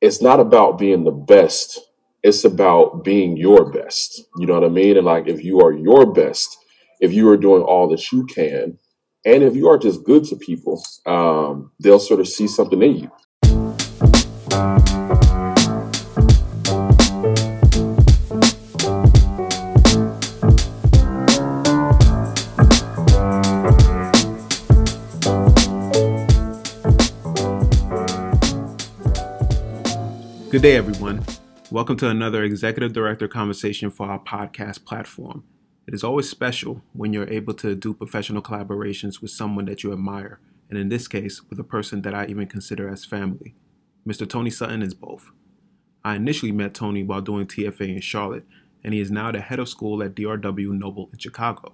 it's not about being the best. It's about being your best. You know what I mean? And like, if you are your best, if you are doing all that you can, and if you are just good to people, um, they'll sort of see something in you. Good day, everyone. Welcome to another Executive Director conversation for our podcast platform. It is always special when you're able to do professional collaborations with someone that you admire, and in this case, with a person that I even consider as family. Mr. Tony Sutton is both. I initially met Tony while doing TFA in Charlotte, and he is now the head of school at DRW Noble in Chicago.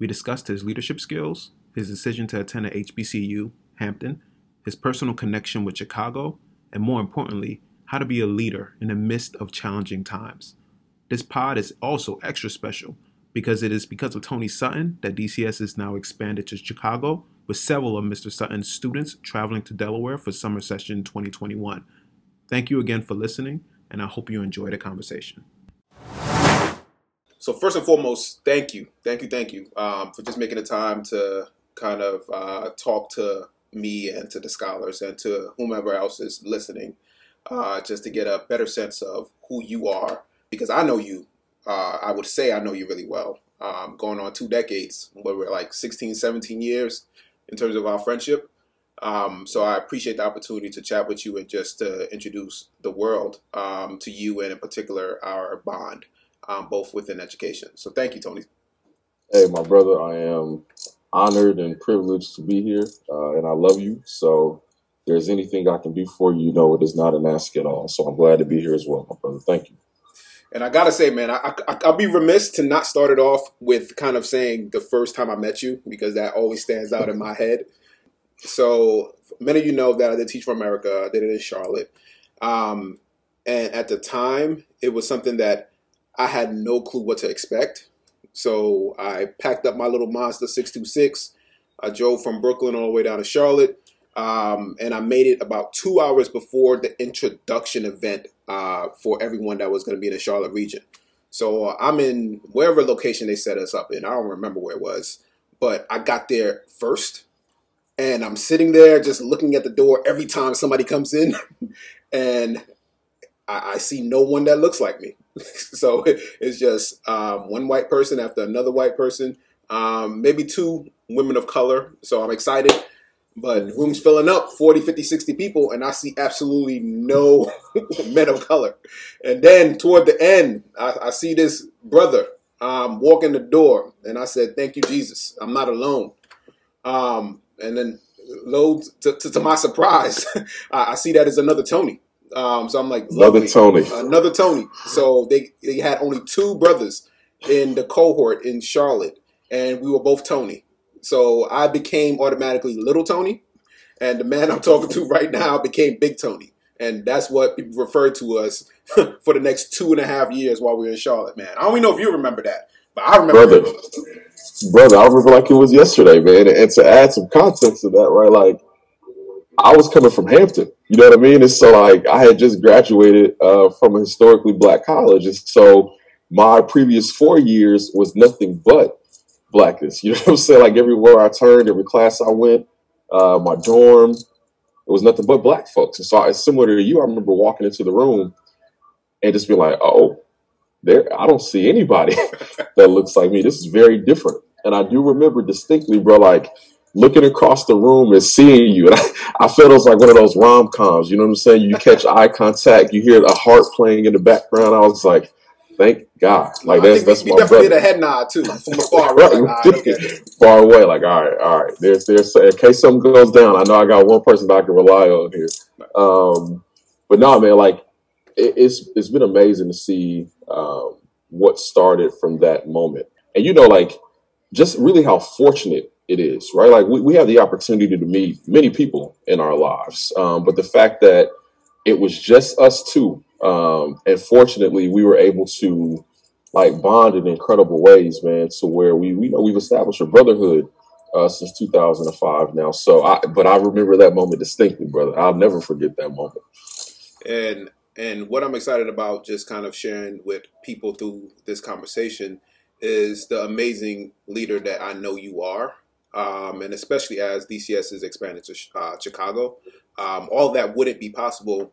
We discussed his leadership skills, his decision to attend a HBCU, Hampton, his personal connection with Chicago, and more importantly, how to be a leader in the midst of challenging times. This pod is also extra special because it is because of Tony Sutton that DCS is now expanded to Chicago, with several of Mr. Sutton's students traveling to Delaware for summer session 2021. Thank you again for listening, and I hope you enjoy the conversation. So, first and foremost, thank you, thank you, thank you um, for just making the time to kind of uh, talk to me and to the scholars and to whomever else is listening uh, just to get a better sense of who you are. Because I know you, uh, I would say I know you really well. Um, going on two decades, we're like 16, 17 years in terms of our friendship. Um, so I appreciate the opportunity to chat with you and just to introduce the world um, to you and in particular our bond, um, both within education. So thank you, Tony. Hey, my brother, I am honored and privileged to be here, uh, and I love you. So there's anything I can do for you, you know it is not an ask at all. So I'm glad to be here as well, my brother. Thank you. And I gotta say, man, I, I, I'll be remiss to not start it off with kind of saying the first time I met you because that always stands out in my head. So many of you know that I did Teach for America. I did it in Charlotte, um, and at the time, it was something that I had no clue what to expect. So I packed up my little Mazda 626. I drove from Brooklyn all the way down to Charlotte um, and I made it about two hours before the introduction event uh, for everyone that was going to be in the Charlotte region. So uh, I'm in wherever location they set us up in. I don't remember where it was, but I got there first, and I'm sitting there just looking at the door every time somebody comes in, and I, I see no one that looks like me. so it's just um, one white person after another white person, um, maybe two women of color. So I'm excited but room's filling up 40 50 60 people and i see absolutely no men of color. And then toward the end i, I see this brother um, walk in the door and i said thank you jesus. I'm not alone. Um, and then loads to, to, to my surprise I, I, see that as another tony. Um, so i'm like another tony. Another tony. So they, they had only two brothers in the cohort in charlotte and we were both tony so I became automatically Little Tony, and the man I'm talking to right now became Big Tony. And that's what people refer to us for the next two and a half years while we were in Charlotte, man. I don't even know if you remember that, but I remember. Brother, brother, I remember like it was yesterday, man. And to add some context to that, right? Like, I was coming from Hampton. You know what I mean? And so, like, I had just graduated uh, from a historically black college, and so my previous four years was nothing but blackness. You know what I'm saying? Like everywhere I turned, every class I went, uh, my dorm, it was nothing but black folks. And so it's similar to you. I remember walking into the room and just being like, oh, there, I don't see anybody that looks like me. This is very different. And I do remember distinctly, bro, like looking across the room and seeing you. And I, I felt it was like one of those rom coms. You know what I'm saying? You catch eye contact, you hear a heart playing in the background. I was like, Thank God. Like that's that's we, we definitely brother. did a head nod too from far away. Like, okay. far away. Like all right, all right. There's there's in case something goes down. I know I got one person that I can rely on here. Um, but no, man. Like it, it's it's been amazing to see um, what started from that moment, and you know, like just really how fortunate it is, right? Like we, we have the opportunity to meet many people in our lives, um, but the fact that it was just us two um, and fortunately, we were able to like bond in incredible ways, man. To where we we know we've established a brotherhood uh, since 2005 now. So, I but I remember that moment distinctly, brother. I'll never forget that moment. And and what I'm excited about, just kind of sharing with people through this conversation, is the amazing leader that I know you are, um, and especially as DCS is expanding to uh, Chicago. Um, all that wouldn't be possible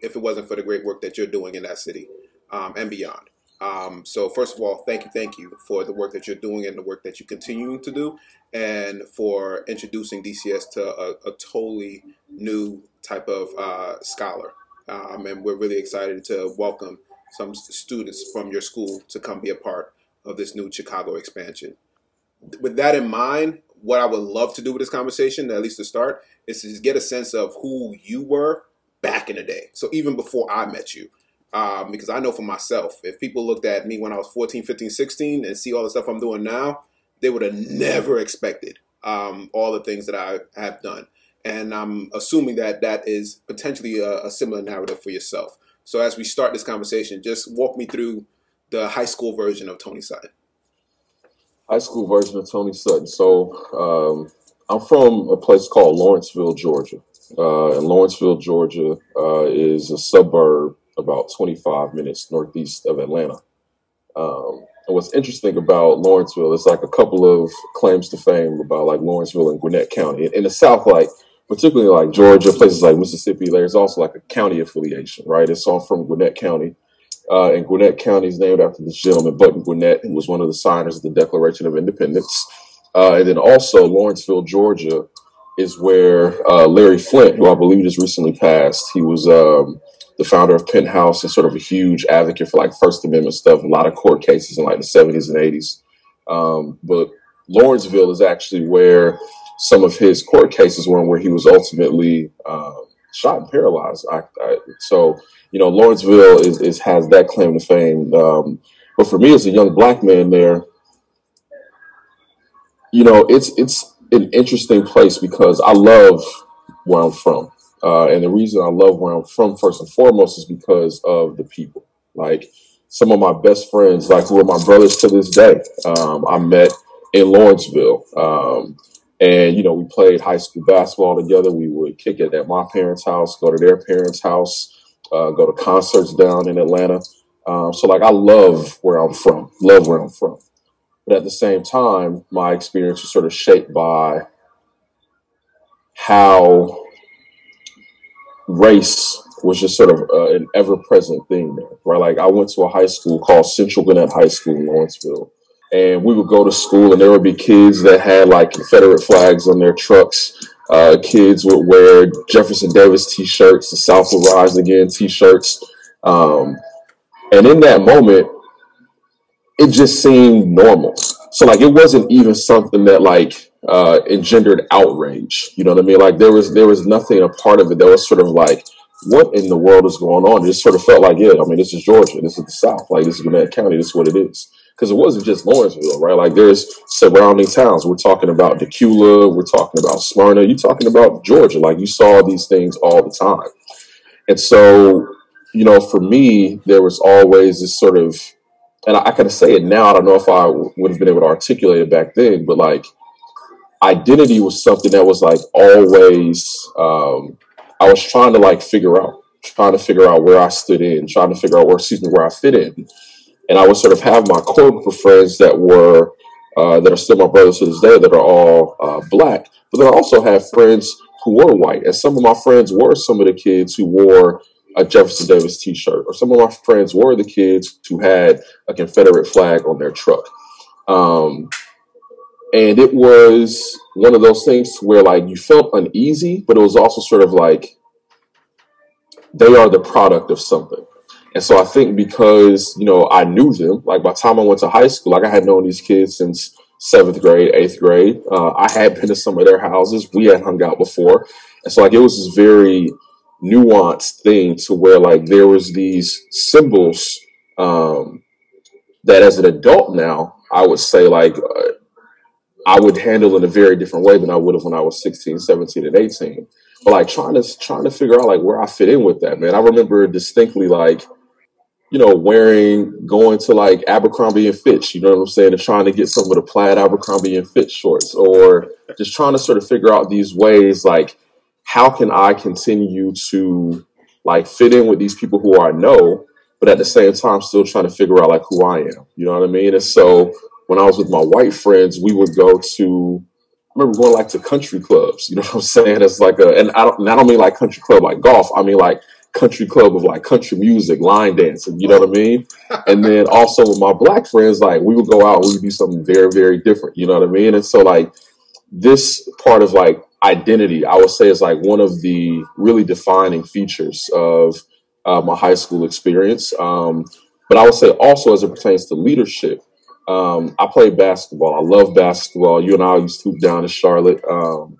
if it wasn't for the great work that you're doing in that city um, and beyond. Um, so first of all, thank you, thank you for the work that you're doing and the work that you continue to do, and for introducing DCS to a, a totally new type of uh, scholar. Um, and we're really excited to welcome some students from your school to come be a part of this new Chicago expansion. With that in mind, what I would love to do with this conversation, at least to start, is to get a sense of who you were back in the day. So even before I met you, um, because I know for myself, if people looked at me when I was 14, 15, 16 and see all the stuff I'm doing now, they would have never expected um, all the things that I have done. And I'm assuming that that is potentially a, a similar narrative for yourself. So as we start this conversation, just walk me through the high school version of Tony Sutton. High school version of Tony Sutton. So um, I'm from a place called Lawrenceville, Georgia. Uh, and Lawrenceville, Georgia uh, is a suburb about 25 minutes northeast of Atlanta. Um, and what's interesting about Lawrenceville is like a couple of claims to fame about like Lawrenceville and Gwinnett County. In the South, like particularly like Georgia, places like Mississippi, there's also like a county affiliation, right? It's all from Gwinnett County. Uh, and Gwinnett County is named after this gentleman, Button Gwinnett, who was one of the signers of the Declaration of Independence. Uh, and then also Lawrenceville, Georgia, is where uh, Larry Flynt, who I believe just recently passed, he was um, the founder of Penthouse and sort of a huge advocate for like First Amendment stuff, a lot of court cases in like the 70s and 80s. Um, but Lawrenceville is actually where some of his court cases were, where he was ultimately um, shot and paralyzed. I, I, so, you know, Lawrenceville is, is has that claim to fame. Um, but for me, as a young black man there, you know, it's it's an interesting place because I love where I'm from. Uh, and the reason I love where I'm from, first and foremost, is because of the people. Like some of my best friends, like who are my brothers to this day, um, I met in Lawrenceville. Um, and, you know, we played high school basketball together. We would kick it at my parents' house, go to their parents' house, uh, go to concerts down in Atlanta. Um, so, like, I love where I'm from, love where I'm from. But at the same time, my experience was sort of shaped by how race was just sort of uh, an ever present thing there, right? Like I went to a high school called Central Gwinnett High School in Lawrenceville, and we would go to school, and there would be kids that had like Confederate flags on their trucks. Uh, kids would wear Jefferson Davis T-shirts, the South will rise again T-shirts, um, and in that moment, it just seemed normal. So like it wasn't even something that like uh, engendered outrage. You know what I mean? Like there was there was nothing a part of it that was sort of like, what in the world is going on? It just sort of felt like, yeah, I mean, this is Georgia, this is the South, like this is Gwinnett County, this is what it is. Because it wasn't just Lawrenceville, right? Like there's surrounding towns. We're talking about Dacula, we're talking about Smyrna, you're talking about Georgia. Like you saw these things all the time. And so, you know, for me, there was always this sort of, and I, I kind of say it now. I don't know if I would have been able to articulate it back then, but like identity was something that was like always um, I was trying to like figure out, trying to figure out where I stood in, trying to figure out where excuse me where I fit in, and I would sort of have my core group of friends that were uh, that are still my brothers to this day that are all uh, black, but then I also have friends who were white, and some of my friends were some of the kids who wore a Jefferson Davis T-shirt, or some of my friends were the kids who had a Confederate flag on their truck. Um, and it was one of those things where like you felt uneasy, but it was also sort of like they are the product of something. And so I think because, you know, I knew them, like by the time I went to high school, like I had known these kids since seventh grade, eighth grade. Uh, I had been to some of their houses. We had hung out before. And so like it was this very nuanced thing to where like there was these symbols um, that as an adult now, I would say like uh, I would handle in a very different way than I would have when I was 16, 17, and 18. But like trying to trying to figure out like where I fit in with that, man. I remember distinctly like, you know, wearing going to like Abercrombie and Fitch, you know what I'm saying, and trying to get some of the plaid Abercrombie and Fitch shorts, or just trying to sort of figure out these ways like how can I continue to like fit in with these people who I know, but at the same time still trying to figure out like who I am. You know what I mean? And so when I was with my white friends, we would go to I remember going like to country clubs. You know what I'm saying? It's like a and I don't and I don't mean like country club like golf. I mean like country club of like country music, line dancing, you know what I mean? And then also with my black friends, like we would go out, we would do something very, very different, you know what I mean? And so like this part of like identity, I would say is like one of the really defining features of uh, my high school experience. Um, but I would say also as it pertains to leadership, um, I played basketball. I love basketball. You and I used to hoop down in Charlotte. Um,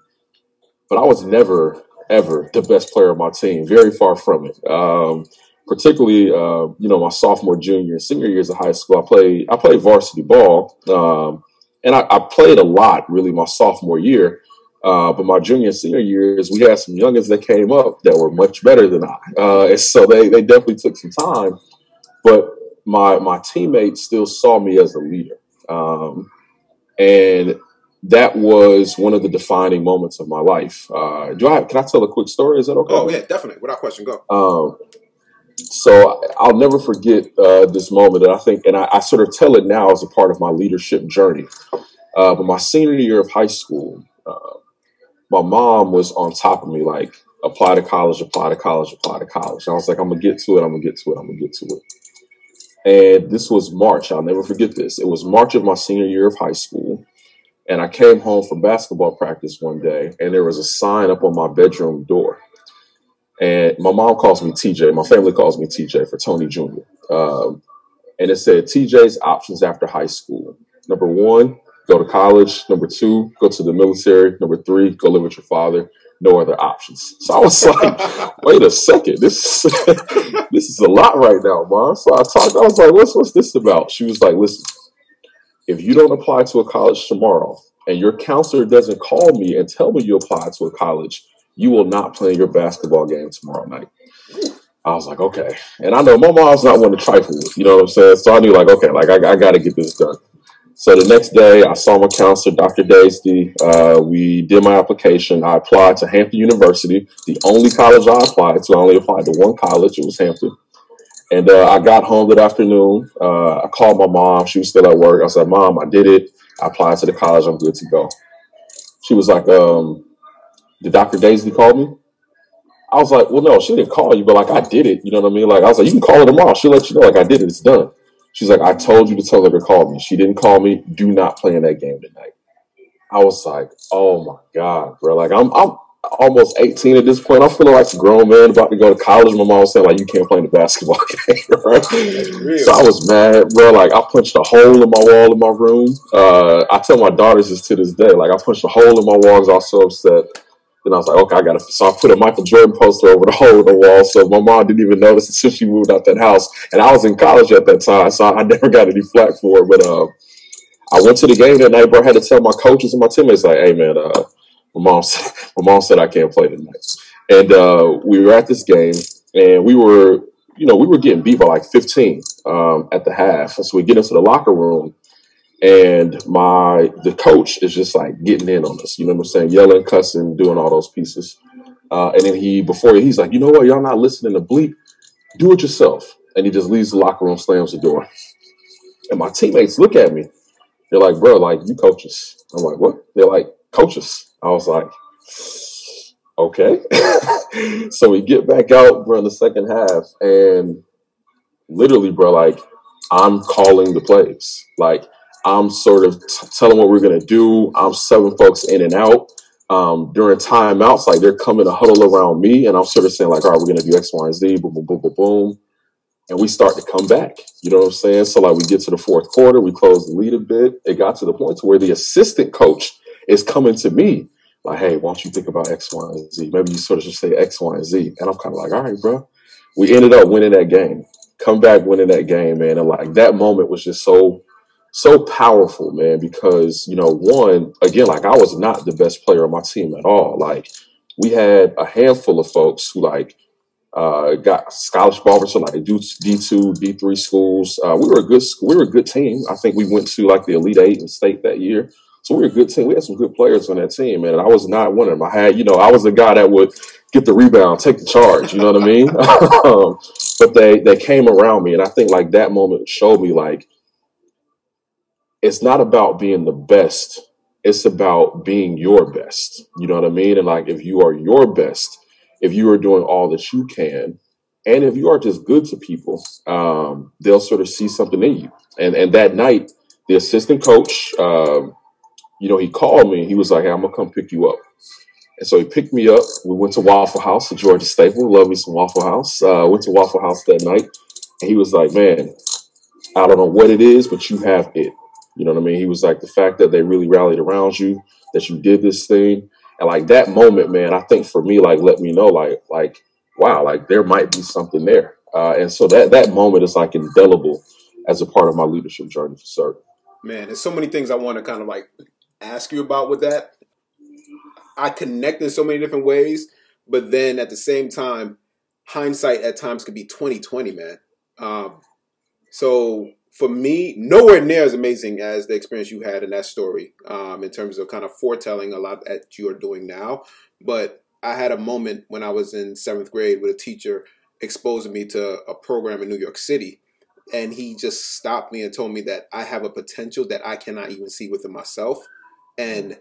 but I was never ever the best player on my team. Very far from it. Um, particularly, uh, you know, my sophomore, junior, senior years of high school, I played I played varsity ball, um, and I, I, played a lot really my sophomore year. Uh, but my junior and senior years, we had some youngins that came up that were much better than I, uh, and so they they definitely took some time. But my my teammates still saw me as a leader, um, and that was one of the defining moments of my life. Uh, do I can I tell a quick story? Is that okay? Oh yeah, definitely, without question, go. Um, so I'll never forget uh, this moment, and I think, and I, I, sort of tell it now as a part of my leadership journey. Uh, but my senior year of high school, uh, my mom was on top of me, like apply to college, apply to college, apply to college. And I was like, I'm gonna get to it, I'm gonna get to it, I'm gonna get to it. And this was March. I'll never forget this. It was March of my senior year of high school. And I came home from basketball practice one day, and there was a sign up on my bedroom door. And my mom calls me TJ. My family calls me TJ for Tony Jr. Um, and it said TJ's options after high school. Number one, go to college. Number two, go to the military. Number three, go live with your father. No other options. So I was like, wait a second, this this is a lot right now, mom. So I talked. I was like, what's what's this about? She was like, listen, if you don't apply to a college tomorrow and your counselor doesn't call me and tell me you applied to a college, you will not play your basketball game tomorrow night. I was like, okay. And I know my mom's not one to trifle with, you know what I'm saying? So I knew, like, okay, like, I, I got to get this done. So the next day, I saw my counselor, Dr. Daisy. Uh, we did my application. I applied to Hampton University, the only college I applied to. I only applied to one college. It was Hampton. And uh, I got home that afternoon. Uh, I called my mom. She was still at work. I said, Mom, I did it. I applied to the college. I'm good to go. She was like, um, Did Dr. Daisy call me? I was like, Well, no, she didn't call you, but like I did it. You know what I mean? Like I was like, You can call her tomorrow. She'll let you know. Like I did it. It's done. She's like, I told you to tell her to call me. She didn't call me. Do not play in that game tonight. I was like, Oh my God, bro. Like I'm, I'm almost 18 at this point. I'm feeling like a grown man about to go to college. My mom saying like, you can't play in the basketball game, right? So I was mad, bro. Like I punched a hole in my wall in my room. Uh, I tell my daughters this to this day. Like I punched a hole in my wall because I was so upset. Then I was like, okay, I got to. So I put a Michael Jordan poster over the hole in the wall. So my mom didn't even notice until she moved out that house. And I was in college at that time, so I never got any flack for it. But uh, I went to the game that night, bro. I had to tell my coaches and my teammates, like, hey, man, uh, my mom said, my mom said I can't play tonight. And uh, we were at this game, and we were, you know, we were getting beat by like 15 um, at the half. And so we get into the locker room, and my the coach is just like getting in on us. You know what I'm saying? Yelling, cussing, doing all those pieces. Uh, and then he before he's like, you know what? Y'all not listening to bleep. Do it yourself. And he just leaves the locker room, slams the door. And my teammates look at me. They're like, bro, like you coaches. I'm like, what? They're like, coaches. I was like, okay. so we get back out, bro, in the second half, and literally, bro, like I'm calling the plays. Like I'm sort of t- telling what we're gonna do. I'm subbing folks in and out. Um, during timeouts, like they're coming to huddle around me, and I'm sort of saying like, all right, we're gonna do X, Y, and Z, boom, boom, boom, boom, boom, and we start to come back. You know what I'm saying? So like we get to the fourth quarter, we close the lead a bit. It got to the point to where the assistant coach is coming to me like, hey, why don't you think about X, Y, and Z? Maybe you sort of just say X, Y, and Z. And I'm kind of like, all right, bro. We ended up winning that game. Come back winning that game, man. And like that moment was just so, so powerful, man, because, you know, one, again, like I was not the best player on my team at all. Like we had a handful of folks who like uh, got scholarship offers to like D two, D three schools. Uh, we were a good, we were a good team. I think we went to like the Elite Eight in state that year. So we were a good team. We had some good players on that team, man. and I was not one of them. I had, you know, I was the guy that would get the rebound, take the charge. You know what I mean? um, but they they came around me, and I think like that moment showed me like it's not about being the best. It's about being your best. You know what I mean? And like if you are your best, if you are doing all that you can, and if you are just good to people, um, they'll sort of see something in you. And and that night, the assistant coach, um, you know, he called me. He was like, "Hey, I'm gonna come pick you up." And so he picked me up. We went to Waffle House at Georgia Staple. Love me some Waffle House. Uh, went to Waffle House that night, and he was like, "Man, I don't know what it is, but you have it." You know what I mean? He was like, "The fact that they really rallied around you, that you did this thing, and like that moment, man. I think for me, like, let me know, like, like, wow, like there might be something there." Uh, and so that that moment is like indelible as a part of my leadership journey for certain. Man, there's so many things I want to kind of like ask you about with that. I connect in so many different ways, but then at the same time, hindsight at times could be 2020, man. Um, so for me, nowhere near as amazing as the experience you had in that story, um, in terms of kind of foretelling a lot that you are doing now. But I had a moment when I was in seventh grade with a teacher exposing me to a program in New York City. And he just stopped me and told me that I have a potential that I cannot even see within myself. And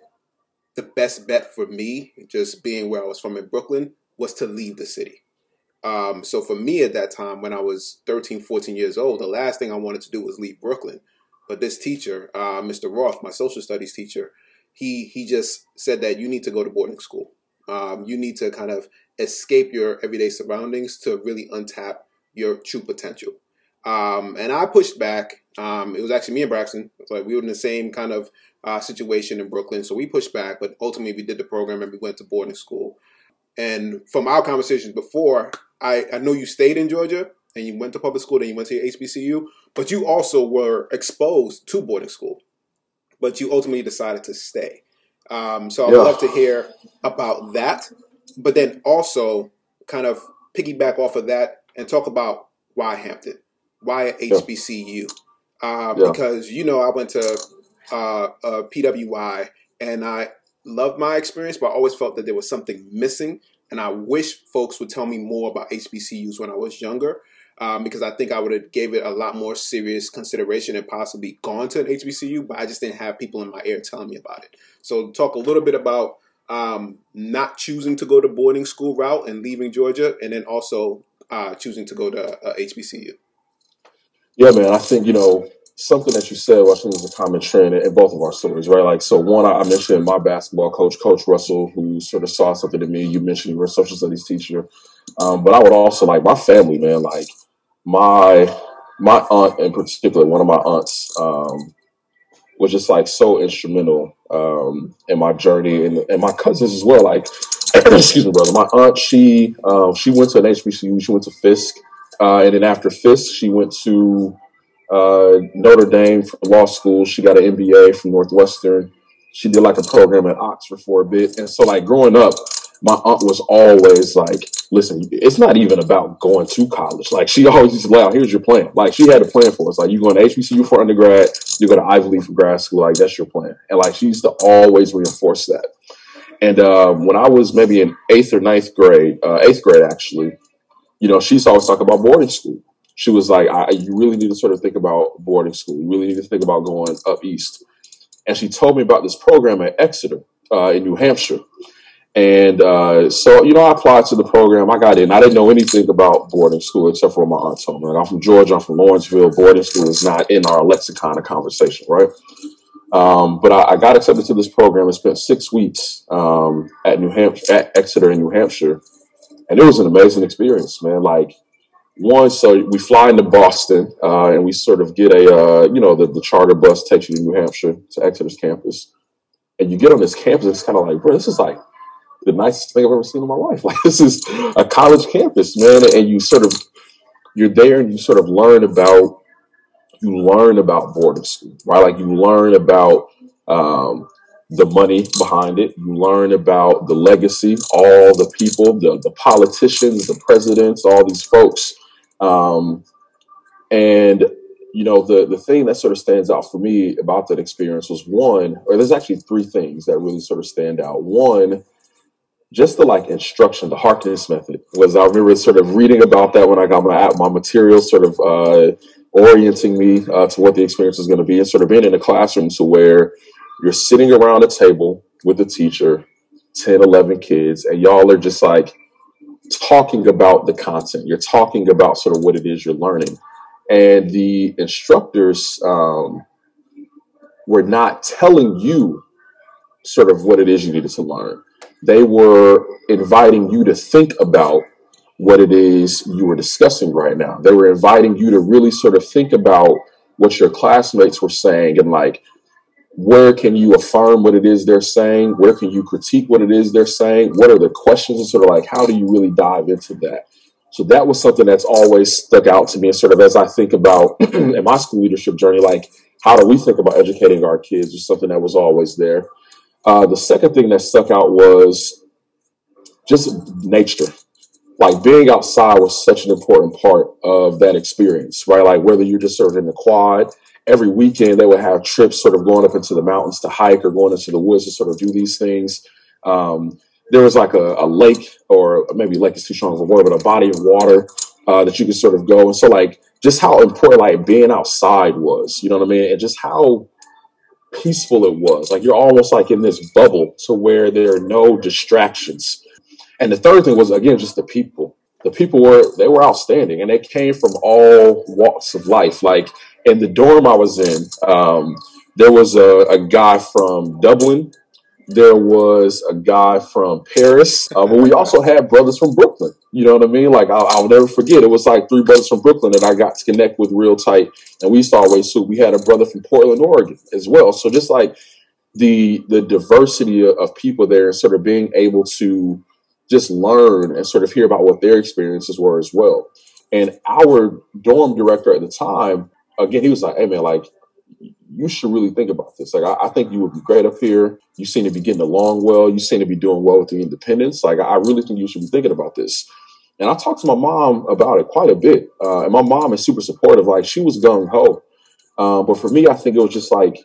the best bet for me, just being where I was from in Brooklyn, was to leave the city. Um, so for me at that time, when I was 13, 14 years old, the last thing I wanted to do was leave Brooklyn. But this teacher, uh, Mr. Roth, my social studies teacher, he he just said that you need to go to boarding school. Um, you need to kind of escape your everyday surroundings to really untap your true potential. Um, and I pushed back. Um, it was actually me and Braxton. Like we were in the same kind of uh, situation in Brooklyn, so we pushed back. But ultimately, we did the program and we went to boarding school. And from our conversations before, I, I know you stayed in Georgia and you went to public school, then you went to your HBCU, but you also were exposed to boarding school. But you ultimately decided to stay. Um, so I'd Yeah. love to hear about that, but then also kind of piggyback off of that and talk about why Hampton, why. HBCU, uh, Yeah. because you know I went to uh, uh, PWI and I loved my experience, but I always felt that there was something missing, and I wish folks would tell me more about HBCUs when I was younger. Um, because I think I would have gave it a lot more serious consideration and possibly gone to an HBCU, but I just didn't have people in my ear telling me about it. So talk a little bit about um, not choosing to go the boarding school route and leaving Georgia, and then also uh, choosing to go to uh, HBCU. Yeah, man. I think you know something that you said. Which I think is a common trend in both of our stories, right? Like, so one, I I mentioned my basketball coach, Coach Russell, who sort of saw something in me. You mentioned you were a social studies teacher, um, but I would also like my family, man. Like my my aunt in particular, one of my aunts, um, was just like so instrumental um, in my journey, and, and my cousins as well. Like, excuse me, brother. My aunt, she um, she went to an HBCU. She went to Fisk, uh, and then after Fisk, she went to uh, Notre Dame for law school. She got an MBA from Northwestern. She did like a program at Oxford for a bit, and so like growing up, my aunt was always like, "Listen, it's not even about going to college." Like she always used to lay out, "Here's your plan." Like she had a plan for us. Like you going to HBCU for undergrad, you go to Ivy League for grad school. Like that's your plan. And like she used to always reinforce that. And um, when I was maybe in eighth or ninth grade, uh, eighth grade actually, you know, she used to always talk about boarding school. She was like, I, "You really need to sort of think about boarding school. You really need to think about going up east." And she told me about this program at Exeter uh, in New Hampshire. And uh, so, you know, I applied to the program. I got in. I didn't know anything about boarding school except for my aunt told me. Like, I'm from Georgia. I'm from Lawrenceville. Boarding school is not in our lexicon of conversation, right? Um, but I, I got accepted to this program and spent six weeks um, at New Hampshire, at Exeter in New Hampshire, and it was an amazing experience, man. Like one, so we fly into Boston uh, and we sort of get a, uh, you know, the, the charter bus takes you to New Hampshire to Exeter's campus, and you get on this campus. It's kind of like, bro, this is like the nicest thing I've ever seen in my life. Like this is a college campus, man, and you sort of you're there and you sort of learn about you learn about boarding school, right? Like you learn about um, the money behind it. You learn about the legacy, all the people, the the politicians, the presidents, all these folks, um, and you know, the the thing that sort of stands out for me about that experience was one, or there's actually three things that really sort of stand out. One, just the like instruction, the Harkness method was. I remember sort of reading about that when I got my my materials, sort of uh, orienting me uh, to what the experience was going to be, and sort of being in a classroom to where you're sitting around a table with the teacher, 10, 11 kids, and y'all are just like talking about the content. You're talking about sort of what it is you're learning and the instructors um, were not telling you sort of what it is you needed to learn. They were inviting you to think about what it is you were discussing right now. They were inviting you to really sort of think about what your classmates were saying and like where can you affirm what it is they're saying? Where can you critique what it is they're saying? What are the questions and sort of like how do you really dive into that? So that was something that's always stuck out to me. And sort of as I think about in my school leadership journey, like how do we think about educating our kids was something that was always there. Uh, the second thing that stuck out was just nature. Like being outside was such an important part of that experience, right? Like whether you're just sort of in the quad, every weekend they would have trips sort of going up into the mountains to hike or going into the woods to sort of do these things. Um, there was like a, a lake or maybe lake is too strong of a word, but a body of water uh, that you could sort of go. And so like just how important like being outside was, you know what I mean? And just how peaceful it was. Like you're almost like in this bubble to where there are no distractions. And the third thing was again just the people. The people were they were outstanding and they came from all walks of life. Like in the dorm I was in, um, there was a, a guy from Dublin there was a guy from Paris, uh, but we also had brothers from Brooklyn. You know what I mean? Like I'll, I'll, never forget. It was like three brothers from Brooklyn that I got to connect with real tight, and we used to always We had a brother from Portland, Oregon, as well. So just like the the diversity of, of people there, and sort of being able to just learn and sort of hear about what their experiences were as well. And our dorm director at the time, again, he was like, "Hey man, like you should really think about this. Like, I, I, think you would be great up here. You seem to be getting along well. You seem to be doing well with the independence. Like, I really think you should be thinking about this. And I talked to my mom about it quite a bit. Uh, and my mom is super supportive. Like, she was gung ho. Um, but for me, I think it was just like,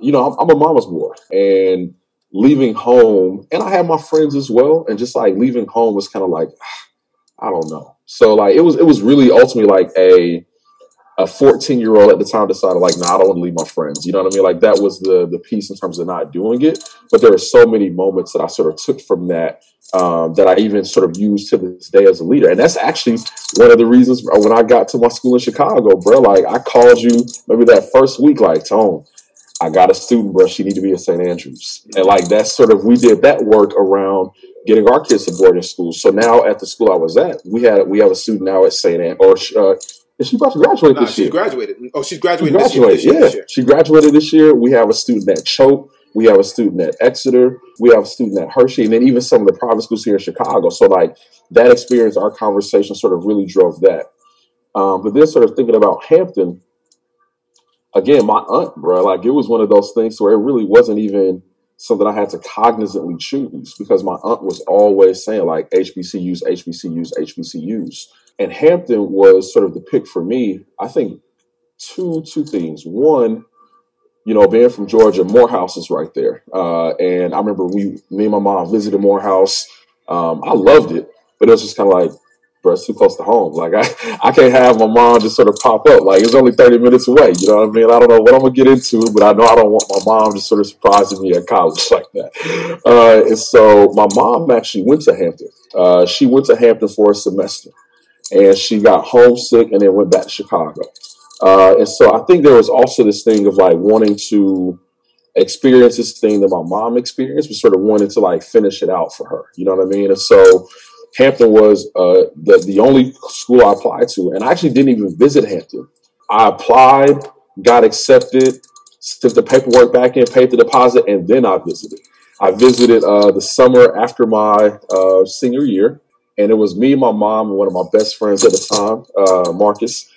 you know, I'm, I'm a mama's boy. And leaving home, and I had my friends as well. And just like leaving home was kind of like, I don't know. So, like, it was, it was really ultimately like a, a 14 year old at the time decided like, nah, I don't want to leave my friends. You know what I mean? Like that was the the piece in terms of not doing it. But there are so many moments that I sort of took from that um, that I even sort of used to this day as a leader. And that's actually one of the reasons when I got to my school in Chicago, bro. Like I called you maybe that first week, like Tone. I got a student, bro. She need to be at St. Andrews, and like that's sort of we did that work around getting our kids to boarding school. So now at the school I was at, we had we have a student now at St. An- or uh, is she about to graduate nah, this she's year? She graduated. Oh, she's graduated She this year. graduated, This year. yeah. This year. She graduated this year. We have a student at Choate. We have a student at Exeter. We have a student at Hershey, and then even some of the private schools here in Chicago. So, like that experience, our conversation sort of really drove that. Um, but then, sort of thinking about Hampton again, my aunt, bro, like it was one of those things where it really wasn't even something I had to cognizantly choose because my aunt was always saying like HBCUs, HBCUs, HBCUs. And Hampton was sort of the pick for me. I think two two things. One, you know, being from Georgia, Morehouse is right there. Uh, and I remember we, me and my mom visited Morehouse. Um, I loved it, but it was just kind of like, bro, it's too close to home. Like I, I can't have my mom just sort of pop up. Like it's only 30 minutes away. You know what I mean? I don't know what I'm gonna get into, but I know I don't want my mom just sort of surprising me at college like that. Uh, and so my mom actually went to Hampton. Uh, she went to Hampton for a semester and she got homesick and then went back to Chicago. Uh, and so I think there was also this thing of like wanting to experience this thing that my mom experienced, but sort of wanting to like finish it out for her. You know what I mean? And so Hampton was uh, the the only school I applied to, and I actually didn't even visit Hampton. I applied, got accepted, sent the paperwork back in, paid the deposit, and then I visited. I visited uh, the summer after my uh, senior year, and it was me, my mom, and one of my best friends at the time, uh, Marcus,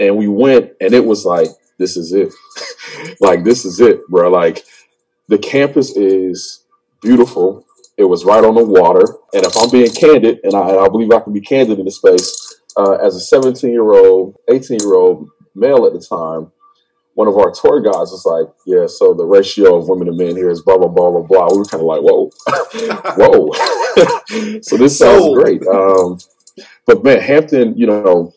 and we went, and it was like, this is it, like this is it, bro. Like the campus is beautiful. It was right on the water, and if I'm being candid, and I, and I believe I can be candid in this space, uh, as a 17 year old, 18 year old male at the time, one of our tour guides was like, "Yeah, so the ratio of women to men here is blah blah blah blah blah." We were kind of like, "Whoa, whoa!" so this sounds Sold. great. Um, but man, Hampton, you know,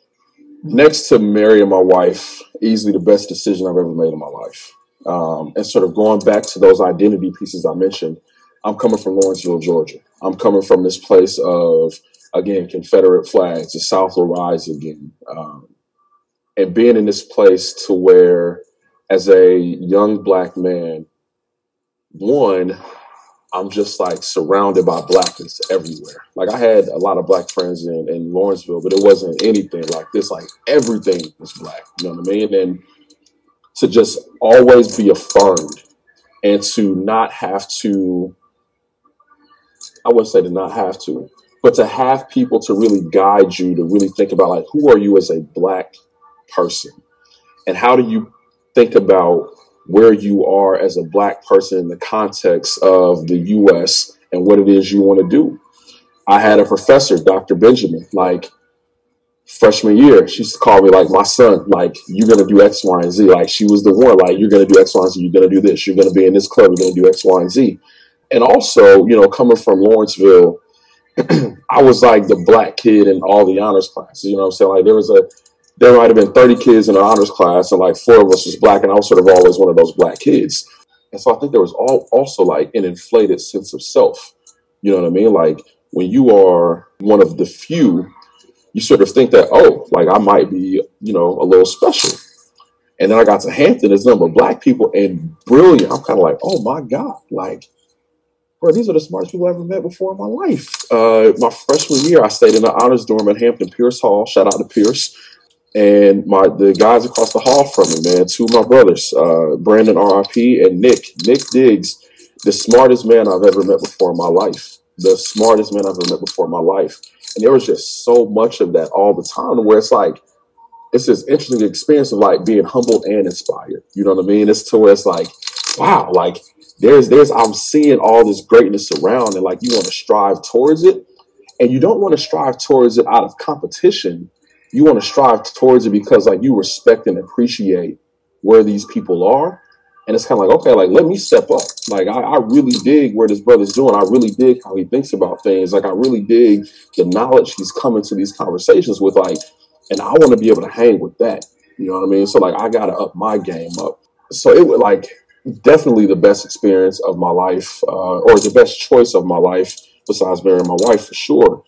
next to marrying my wife, easily the best decision I've ever made in my life. Um, and sort of going back to those identity pieces I mentioned, I'm coming from Lawrenceville, Georgia. I'm coming from this place of again Confederate flags. The South will rise again. Um, and being in this place to where as a young black man one i'm just like surrounded by blackness everywhere like i had a lot of black friends in, in lawrenceville but it wasn't anything like this like everything was black you know what i mean and to just always be affirmed and to not have to i wouldn't say to not have to but to have people to really guide you to really think about like who are you as a black person and how do you think about where you are as a black person in the context of the US and what it is you want to do. I had a professor, Dr. Benjamin, like freshman year, she used to call me like my son, like you're gonna do X, Y, and Z. Like she was the one, like you're gonna do X, Y, and Z, you're gonna do this, you're gonna be in this club, you're gonna do X, Y, and Z. And also, you know, coming from Lawrenceville, I was like the black kid in all the honors classes. You know I'm saying? Like there was a there might have been 30 kids in an honors class and like four of us was black and I was sort of always one of those black kids. And so I think there was all, also like an inflated sense of self. You know what I mean? Like when you are one of the few, you sort of think that, oh, like I might be, you know, a little special. And then I got to Hampton, there's a number of black people and brilliant. I'm kind of like, oh my God, like, bro, these are the smartest people I've ever met before in my life. Uh, my freshman year, I stayed in the honors dorm at Hampton Pierce Hall. Shout out to Pierce and my the guys across the hall from me, man, two of my brothers, uh, Brandon RIP and Nick. Nick Diggs, the smartest man I've ever met before in my life. The smartest man I've ever met before in my life. And there was just so much of that all the time where it's like it's this interesting experience of like being humbled and inspired. You know what I mean? It's to where it's like, wow, like there's there's I'm seeing all this greatness around and like you want to strive towards it. And you don't want to strive towards it out of competition. You want to strive towards it because like you respect and appreciate where these people are. And it's kind of like okay like let me step up. Like I, I really dig where this brother's doing. I really dig how he thinks about things. Like i really dig the knowledge he's coming to these conversations with like and i want to be able to hang with that. You know what i mean? So like i gotta up my game up. So it would like definitely the best experience of my life uh, or the best choice of my life besides marrying my wife for sure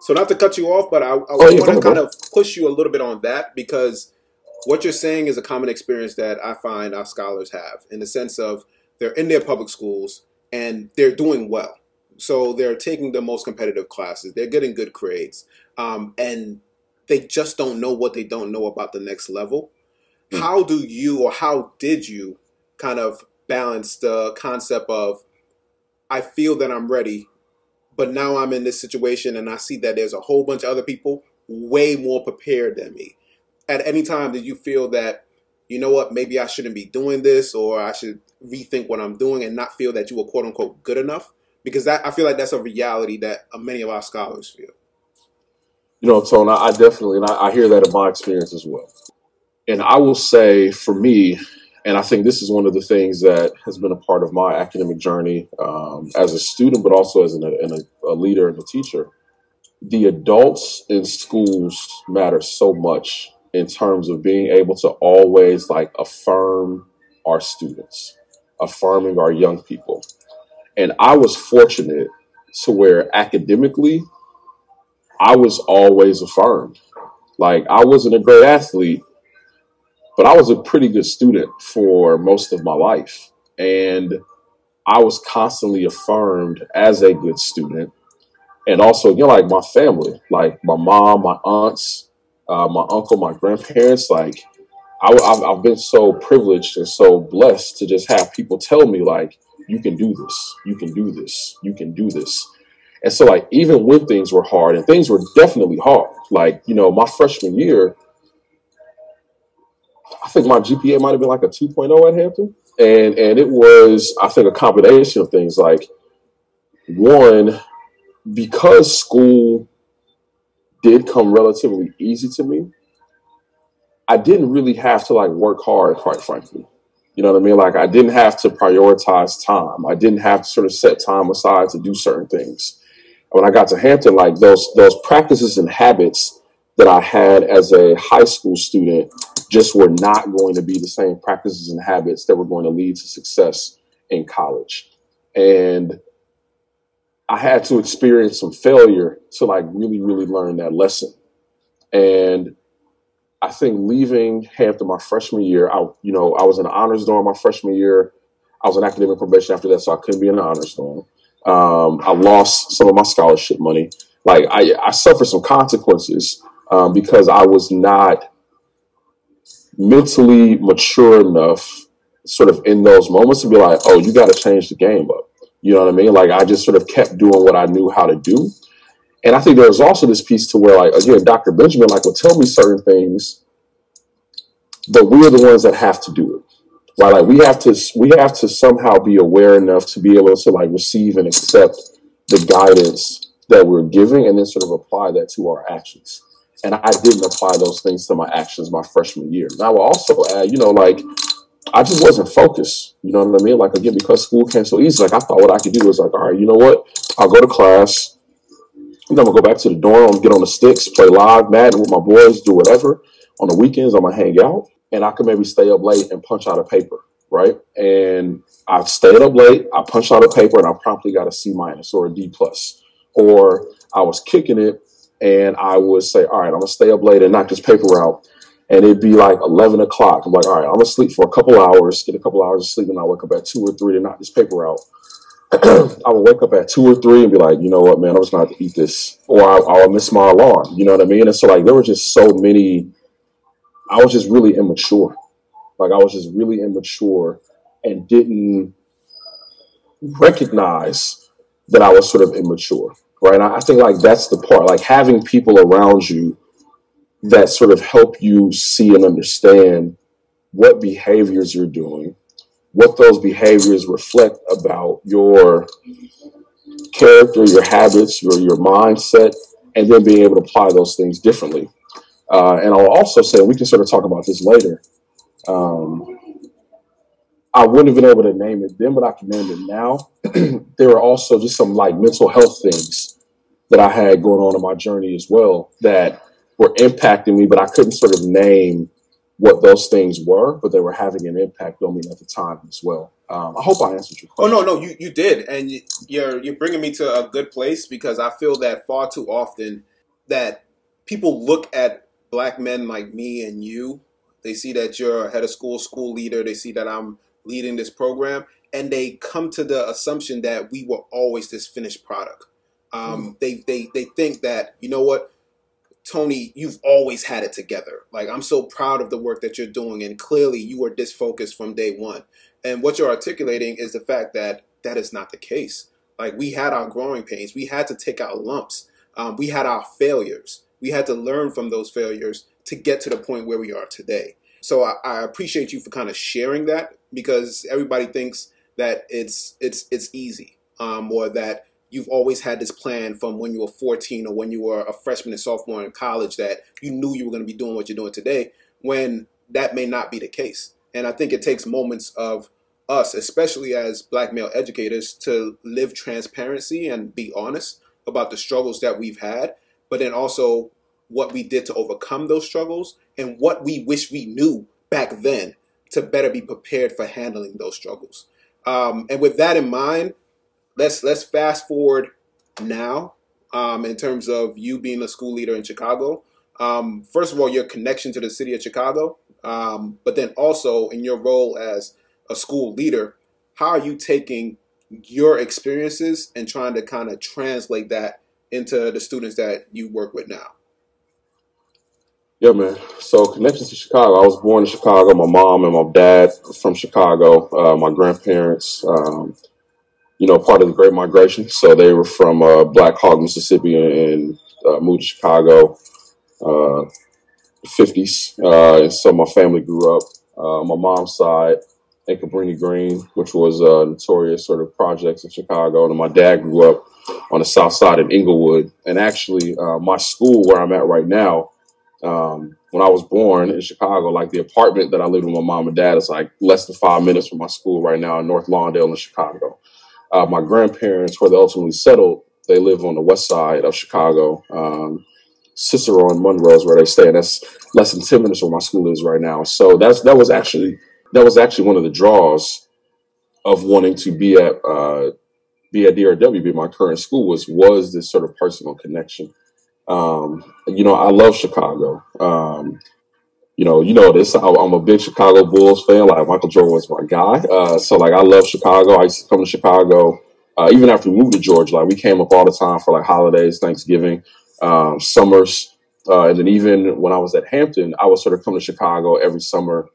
So not to cut you off, but I, I oh yeah want to kind bro of push you a little bit on that because what you're saying is a common experience that I find our scholars have in the sense of they're in their public schools and they're doing well. So they're taking the most competitive classes, they're getting good grades, um, and they just don't know what they don't know about the next level. Mm. How do you or how did you kind of balance the concept of I feel that I'm ready, but now I'm in this situation and I see that there's a whole bunch of other people way more prepared than me. At any time did you feel that, you know what, maybe I shouldn't be doing this or I should rethink what I'm doing and not feel that you were quote unquote good enough? Because that I feel like that's a reality that many of our scholars feel. you know tone i, I definitely and I, I hear that in my experience as well and i will say for me and i think this is one of the things that has been a part of my academic journey um, as a student but also as an, a leader and a teacher. The adults in schools matter so much in terms of being able to always like affirm our students affirming our young people. And i was fortunate to where academically i was always affirmed. Like i wasn't a great athlete but I was a pretty good student for most of my life. And I was constantly affirmed as a good student. And also, you know, like my family, like my mom, my aunts, uh, my uncle, my grandparents, like I, have I've been so privileged and so blessed to just have people tell me, like, you can do this, you can do this, you can do this. And so, like, even when things were hard, and things were definitely hard, like, you know, my freshman year, I think my GPA might have been like a 2.0 at Hampton. And and it was, I think, a combination of things like one, because school did come relatively easy to me, I didn't really have to like work hard, quite frankly. You know what I mean? Like I didn't have to prioritize time. I didn't have to sort of set time aside to do certain things. When I got to Hampton, like those those practices and habits that I had as a high school student just were not going to be the same practices and habits that were going to lead to success in college. And I had to experience some failure to like really, really learn that lesson. And I think leaving Hampton my freshman year, I you know, I was in the honors dorm my freshman year. I was on academic probation after that, so I couldn't be in the honors dorm. Um, I lost some of my scholarship money. Like I, I suffered some consequences um, because I was not mentally mature enough, sort of in those moments, to be like, "Oh, you got to change the game up." You know what I mean? Like I just sort of kept doing what I knew how to do, and I think there was also this piece to where, like, again, Dr. Benjamin like would tell me certain things, but we are the ones that have to do it. Right? Like we have to we have to somehow be aware enough to be able to like receive and accept the guidance that we're giving and then sort of apply that to our actions. And I didn't apply those things to my actions my freshman year. And I will also add, you know, like I just wasn't focused. You know what I mean? Like again, because school came so easy, like I thought what I could do was like, all right, you know what? I'll go to class, then I'm gonna go back to the dorm, get on the sticks, play live, Madden with my boys, do whatever. On the weekends, I'm gonna hang out, and I could maybe stay up late and punch out a paper, right? And I stayed up late, I punched out a paper, and I promptly got a C minus or a D plus. Or I was kicking it, and I would say, all right, I'm gonna stay up late and knock this paper out. And it'd be like 11 o'clock. I'm like, all right, I'm gonna sleep for a couple hours, get a couple hours of sleep, and I'll wake up at two or three to knock this paper out. I would wake up at two or three and be like, you know what, man, I was gonna have to eat this, or I, I'll miss my alarm. You know what I mean? And so like there were just so many. I was just really immature. Like I was just really immature and didn't recognize that I was sort of immature, right? I think like that's the part, like having people around you that sort of help you see and understand what behaviors you're doing, what those behaviors reflect about your character, your habits, your your mindset, and then being able to apply those things differently. Uh, and I'll also say we can sort of talk about this later. Um, I wouldn't have been able to name it then, but I can name it now. there are also just some like mental health things that I had going on in my journey as well that were impacting me, but I couldn't sort of name what those things were, but they were having an impact on me at the time as well. Um, I hope I answered your question. Oh no, no, you you did, and you- you're you're bringing me to a good place because I feel that far too often that people look at black men like me and you. They see that you're a head of school, school leader. They see that I'm leading this program, and they come to the assumption that we were always this finished product. Um, they they they think that you know what Tony, you've always had it together. Like I'm so proud of the work that you're doing, and clearly you were disfocused from day one. And what you're articulating is the fact that that is not the case. Like we had our growing pains, we had to take our lumps, um, we had our failures, we had to learn from those failures to get to the point where we are today. So I, I appreciate you for kind of sharing that because everybody thinks that it's it's it's easy, um, or that you've always had this plan from when you were 14 or when you were a freshman and sophomore in college that you knew you were going to be doing what you're doing today when that may not be the case. And i think it takes moments of us especially as black male educators to live transparency and be honest about the struggles that we've had but then also what we did to overcome those struggles and what we wish we knew back then to better be prepared for handling those struggles. Um, and with that in mind let's let's fast forward now um, in terms of you being a school leader in Chicago. Um, first of all, your connection to the city of Chicago, um, but then also in your role as a school leader, how are you taking your experiences and trying to kind of translate that into the students that you work with now? Yeah, man. So connections to Chicago. I was born in Chicago. My mom and my dad from Chicago. Uh, my grandparents, um, you know, part of the Great Migration. So they were from uh, Black Hawk, Mississippi, and, uh, moved to Chicago. Uh, 50s. Uh, so my family grew up. Uh, my mom's side in Cabrini Green, which was a notorious sort of projects in Chicago. And my dad grew up on the south side in Englewood. And actually, uh, my school where I'm at right now, um, when I was born in Chicago, like the apartment that I lived with my mom and dad is like less than five minutes from my school right now in North Lawndale in Chicago. Uh, my grandparents, where they ultimately settled, they live on the west side of Chicago. Um, Cicero and Monroe is where they stay, and that's less than ten minutes where my school is right now. So that's that was actually that was actually one of the draws of wanting to be at uh, be at DRW, be my current school was was this sort of personal connection. Um, you know, I love Chicago. Um, you know, you know this. I, I'm a big Chicago Bulls fan. Like Michael Jordan was my guy. Uh, so like I love Chicago. I used to come to Chicago uh, even after we moved to Georgia. Like we came up all the time for like holidays, Thanksgiving, um, summers, uh, and then even when I was at Hampton, I would sort of come to Chicago every summer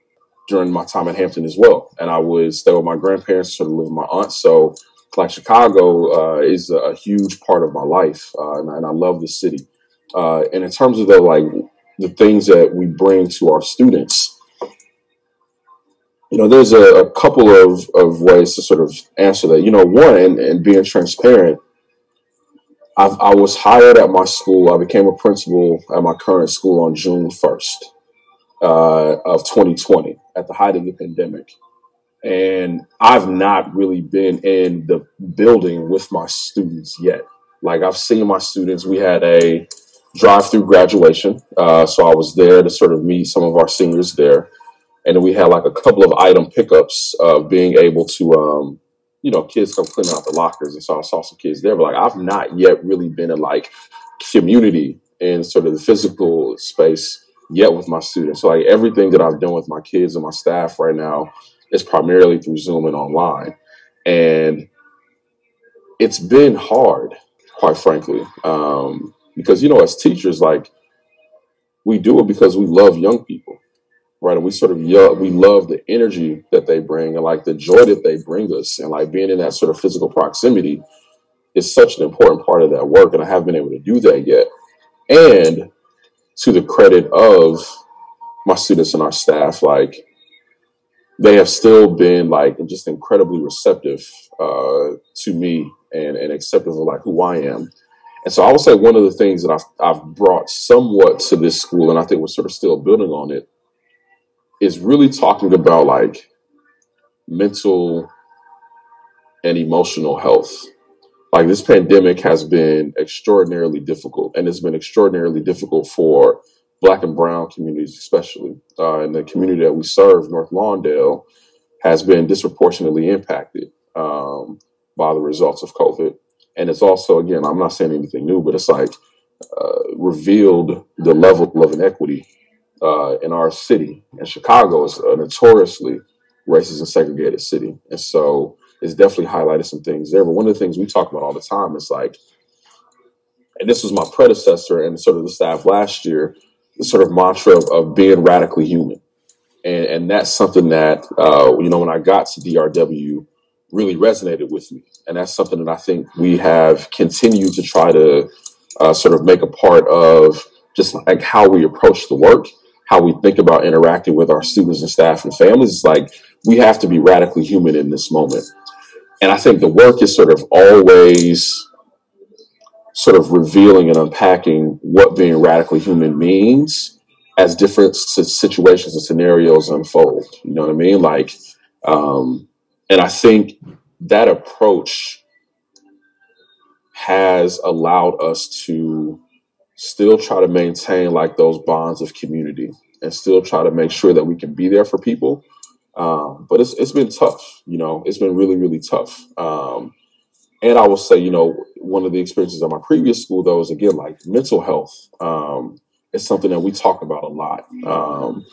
during my time at Hampton as well. And I would stay with my grandparents, sort of live with my aunt. So like Chicago uh, is a huge part of my life, uh, and, and I love the city. Uh, and in terms of the like the things that we bring to our students, you know, there's a, a couple of, of ways to sort of answer that. You know, one, and, and being transparent, I've, I was hired at my school. I became a principal at my current school on June 1st uh, of 2020 at the height of the pandemic. And I've not really been in the building with my students yet. Like I've seen my students. We had a drive-through graduation, uh, so I was there to sort of meet some of our seniors there, and then we had like a couple of item pickups of being able to, um, you know, kids come clean out the lockers, and so I saw some kids there. But like I've not yet really been in like community in sort of the physical space yet with my students. So like everything that I've done with my kids and my staff right now is primarily through Zoom and online. And it's been hard, quite frankly. Um, because, you know, as teachers, like we do it because we love young people, right? And we sort of, yo- we love the energy that they bring and like the joy that they bring us. And like being in that sort of physical proximity is such an important part of that work. And I haven't been able to do that yet. And to the credit of my students and our staff, like they have still been like just incredibly receptive uh, to me and, and accepting of like who I am. And so I would say one of the things that I've, I've brought somewhat to this school, and I think we're sort of still building on it, is really talking about like mental and emotional health. Like this pandemic has been extraordinarily difficult, and it's been extraordinarily difficult for Black and Brown communities, especially. Uh, and the community that we serve, North Lawndale, has been disproportionately impacted um, by the results of COVID. And it's also, again, I'm not saying anything new, but it's like uh, revealed the level of inequity uh, in our city. And Chicago is a notoriously racist and segregated city. And so it's definitely highlighted some things there. But one of the things we talk about all the time is like, and this was my predecessor and sort of the staff last year, the sort of mantra of, of being radically human. And, and that's something that, uh, you know, when I got to DRW, really resonated with me. And that's something that I think we have continued to try to uh, sort of make a part of just like how we approach the work, how we think about interacting with our students and staff and families. It's like we have to be radically human in this moment. And I think the work is sort of always sort of revealing and unpacking what being radically human means as different situations and scenarios unfold. You know what I mean? Like, um, and I think that approach has allowed us to still try to maintain like those bonds of community and still try to make sure that we can be there for people. Um, but it's it's been tough, you know. It's been really really tough. Um, and I will say, you know, one of the experiences at my previous school though is again like mental health. Um, is something that we talk about a lot. Um,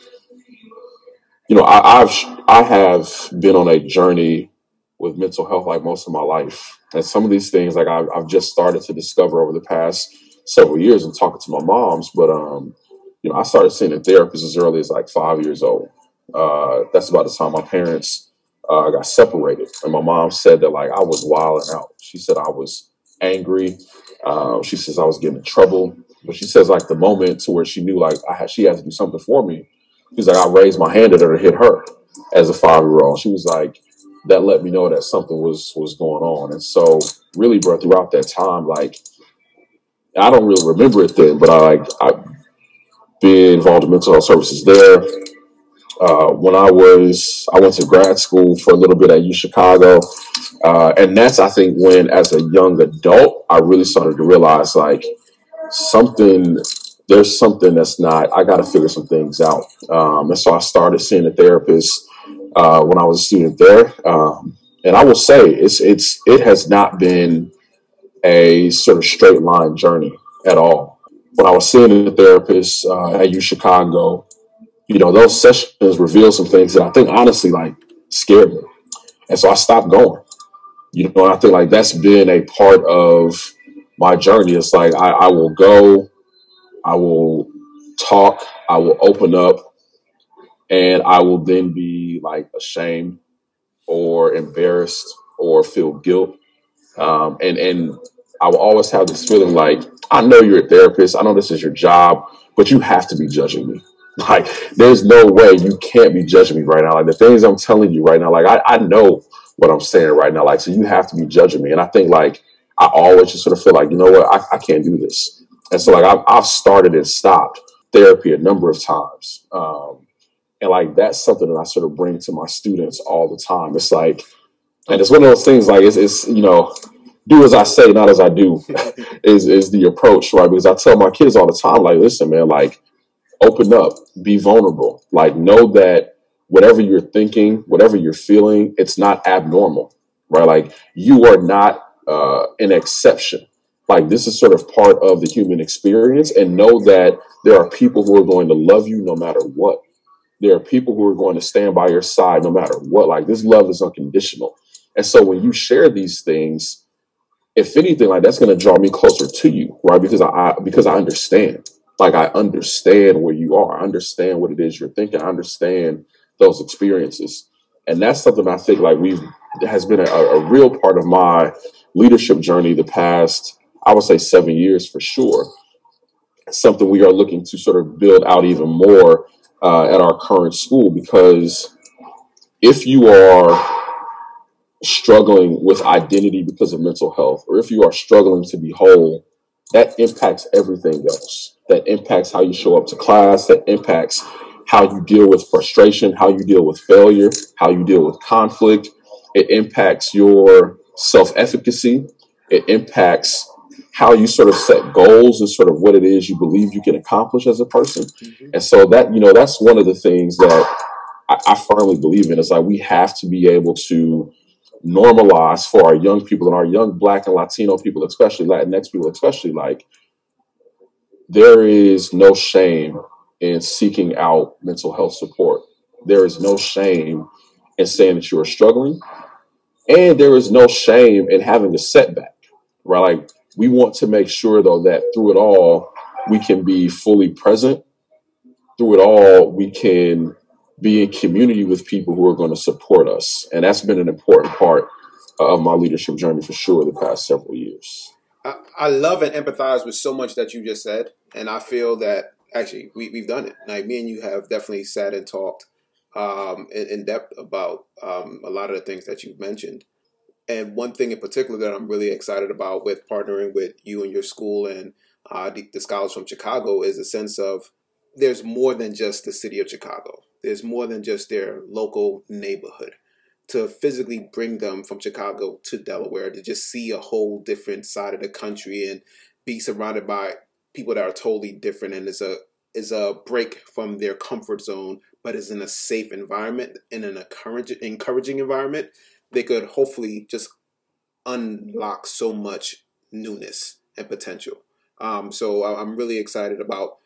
you know, I, I've I have been on a journey with mental health like most of my life, and some of these things like I've, I've just started to discover over the past several years and talking to my moms. But um, you know, I started seeing a therapist as early as like five years old. Uh, that's about the time my parents uh, got separated, and my mom said that like I was wilding out. She said I was angry. Uh, she says I was getting in trouble, but she says like the moment to where she knew like I had she had to do something for me. She's like I raised my hand at her to hit her as a five year old. She was like that let me know that something was was going on, and so really, bro, throughout that time, like I don't really remember it then, but I like I been involved in mental health services there. Uh, when I was, I went to grad school for a little bit at U Chicago, uh, and that's I think when, as a young adult, I really started to realize like something. There's something that's not. I got to figure some things out, um, and so I started seeing a therapist uh, when I was a student there. Um, and I will say, it's it's it has not been a sort of straight line journey at all. When I was seeing a therapist uh, at U Chicago, you know, those sessions revealed some things that I think honestly like scared me. And so I stopped going. You know, I think like that's been a part of my journey. It's like I, I will go, I will talk, I will open up, and I will then be like ashamed or embarrassed or feel guilt. Um, and and I will always have this feeling like I know you're a therapist, I know this is your job, but you have to be judging me. Like, there's no way you can't be judging me right now. Like the things I'm telling you right now, like I, I know what I'm saying right now. Like, so you have to be judging me. And I think like I always just sort of feel like, you know what, I, I can't do this. And so like I've, I've started and stopped therapy a number of times. Um, and like that's something that I sort of bring to my students all the time. It's like, and it's one of those things like it's, it's you know, do as I say, not as I do, is is the approach, right? Because I tell my kids all the time, like, listen, man, like open up, be vulnerable. Like, know that whatever you're thinking, whatever you're feeling, it's not abnormal, right? Like, you are not uh, an exception. Like, this is sort of part of the human experience, and know that there are people who are going to love you no matter what. There are people who are going to stand by your side no matter what. Like, this love is unconditional. And so, when you share these things, if anything, like that's going to draw me closer to you, right? Because I, I because I understand like I understand where you are. I understand what it is you're thinking. I understand those experiences. And that's something I think like we've has been a, a real part of my leadership journey the past, I would say seven years for sure. Something we are looking to sort of build out even more uh, at our current school because if you are struggling with identity because of mental health, or if you are struggling to be whole, that impacts everything else that impacts how you show up to class, that impacts how you deal with frustration, how you deal with failure, how you deal with conflict. It impacts your self efficacy. It impacts how you sort of set goals and sort of what it is you believe you can accomplish as a person. Mm-hmm. And so that, you know, that's one of the things that I, I firmly believe in is like we have to be able to normalize for our young people and our young black and Latino people, especially Latinx people, especially like there is no shame in seeking out mental health support. There is no shame in saying that you are struggling. And there is no shame in having a setback, right? Like, we want to make sure, though, that through it all, we can be fully present. Through it all, we can be in community with people who are going to support us. And that's been an important part of my leadership journey for sure the past several years. I, love and empathize with so much that you just said, and I feel that actually we, we've done it. Like me and you have definitely sat and talked um, in, in, depth about um, a lot of the things that you've mentioned. And one thing in particular that I'm really excited about with partnering with you and your school and uh, the, the scholars from Chicago is a sense of there's more than just the city of Chicago. There's more than just their local neighborhood to physically bring them from Chicago to Delaware to just see a whole different side of the country and be surrounded by people that are totally different and is a is a break from their comfort zone but is in a safe environment in an encouraging environment they could hopefully just unlock so much newness and potential um, so i'm really excited about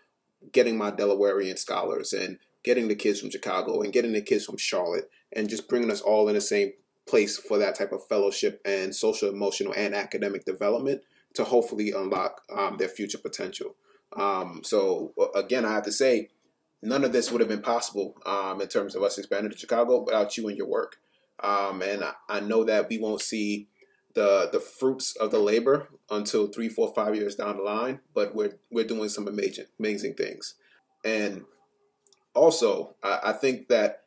getting my delawarean scholars and getting the kids from chicago and getting the kids from charlotte and just bringing us all in the same place for that type of fellowship and social, emotional, and academic development to hopefully unlock um, their future potential. Um, so again, I have to say, none of this would have been possible um, in terms of us expanding to Chicago without you and your work. Um, and I, know that we won't see the the fruits of the labor until three, four, five years down the line. But we're we're doing some amazing amazing things. And also, I, I think that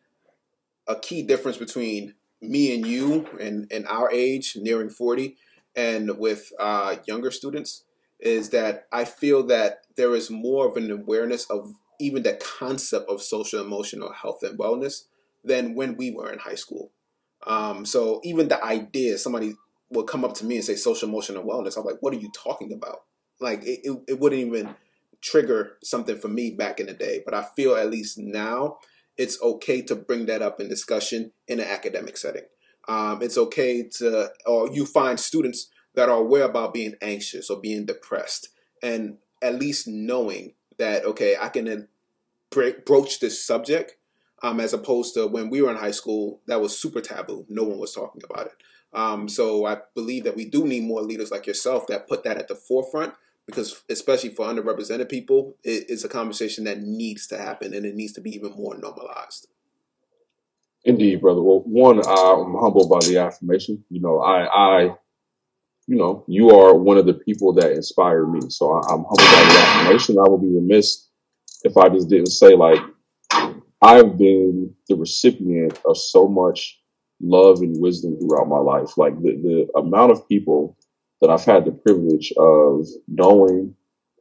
a key difference between me and you and, and our age, nearing 40, and with uh, younger students is that I feel that there is more of an awareness of even the concept of social emotional health and wellness than when we were in high school. Um, so even the idea, somebody would come up to me and say social emotional wellness. I'm like, what are you talking about? Like it, it, it wouldn't even trigger something for me back in the day. But I feel at least now it's okay to bring that up in discussion in an academic setting. Um, it's okay to, or you find students that are aware about being anxious or being depressed, and at least knowing that okay, I can then broach this subject, um, as opposed to when we were in high school, that was super taboo. No one was talking about it. Um, so I believe that we do need more leaders like yourself that put that at the forefront because especially for underrepresented people, it, it's a conversation that needs to happen and it needs to be even more normalized. Indeed, brother. Well, one, I'm humbled by the affirmation. You know, I, I, you know, you are one of the people that inspire me. So I, I'm humbled by the affirmation. I would be remiss if I just didn't say like I've been the recipient of so much love and wisdom throughout my life. Like the, the amount of people that I've had the privilege of knowing,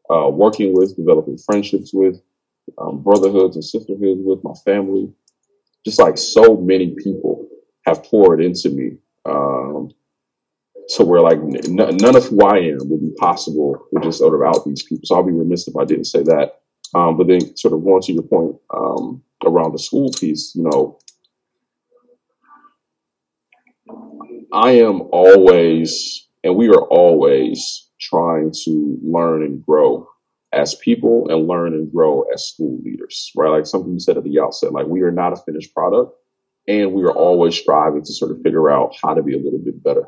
uh, working with, developing friendships with, um, brotherhoods and sisterhoods with my family. Just like so many people have poured into me, um, to where like n- none of who I am would be possible with just sort of out these people. So I'll be remiss if I didn't say that. Um, but then sort of going to your point um, around the school piece, you know, I am always and we are always trying to learn and grow as people and learn and grow as school leaders, right? Like something you said at the outset, like we are not a finished product and we are always striving to sort of figure out how to be a little bit better.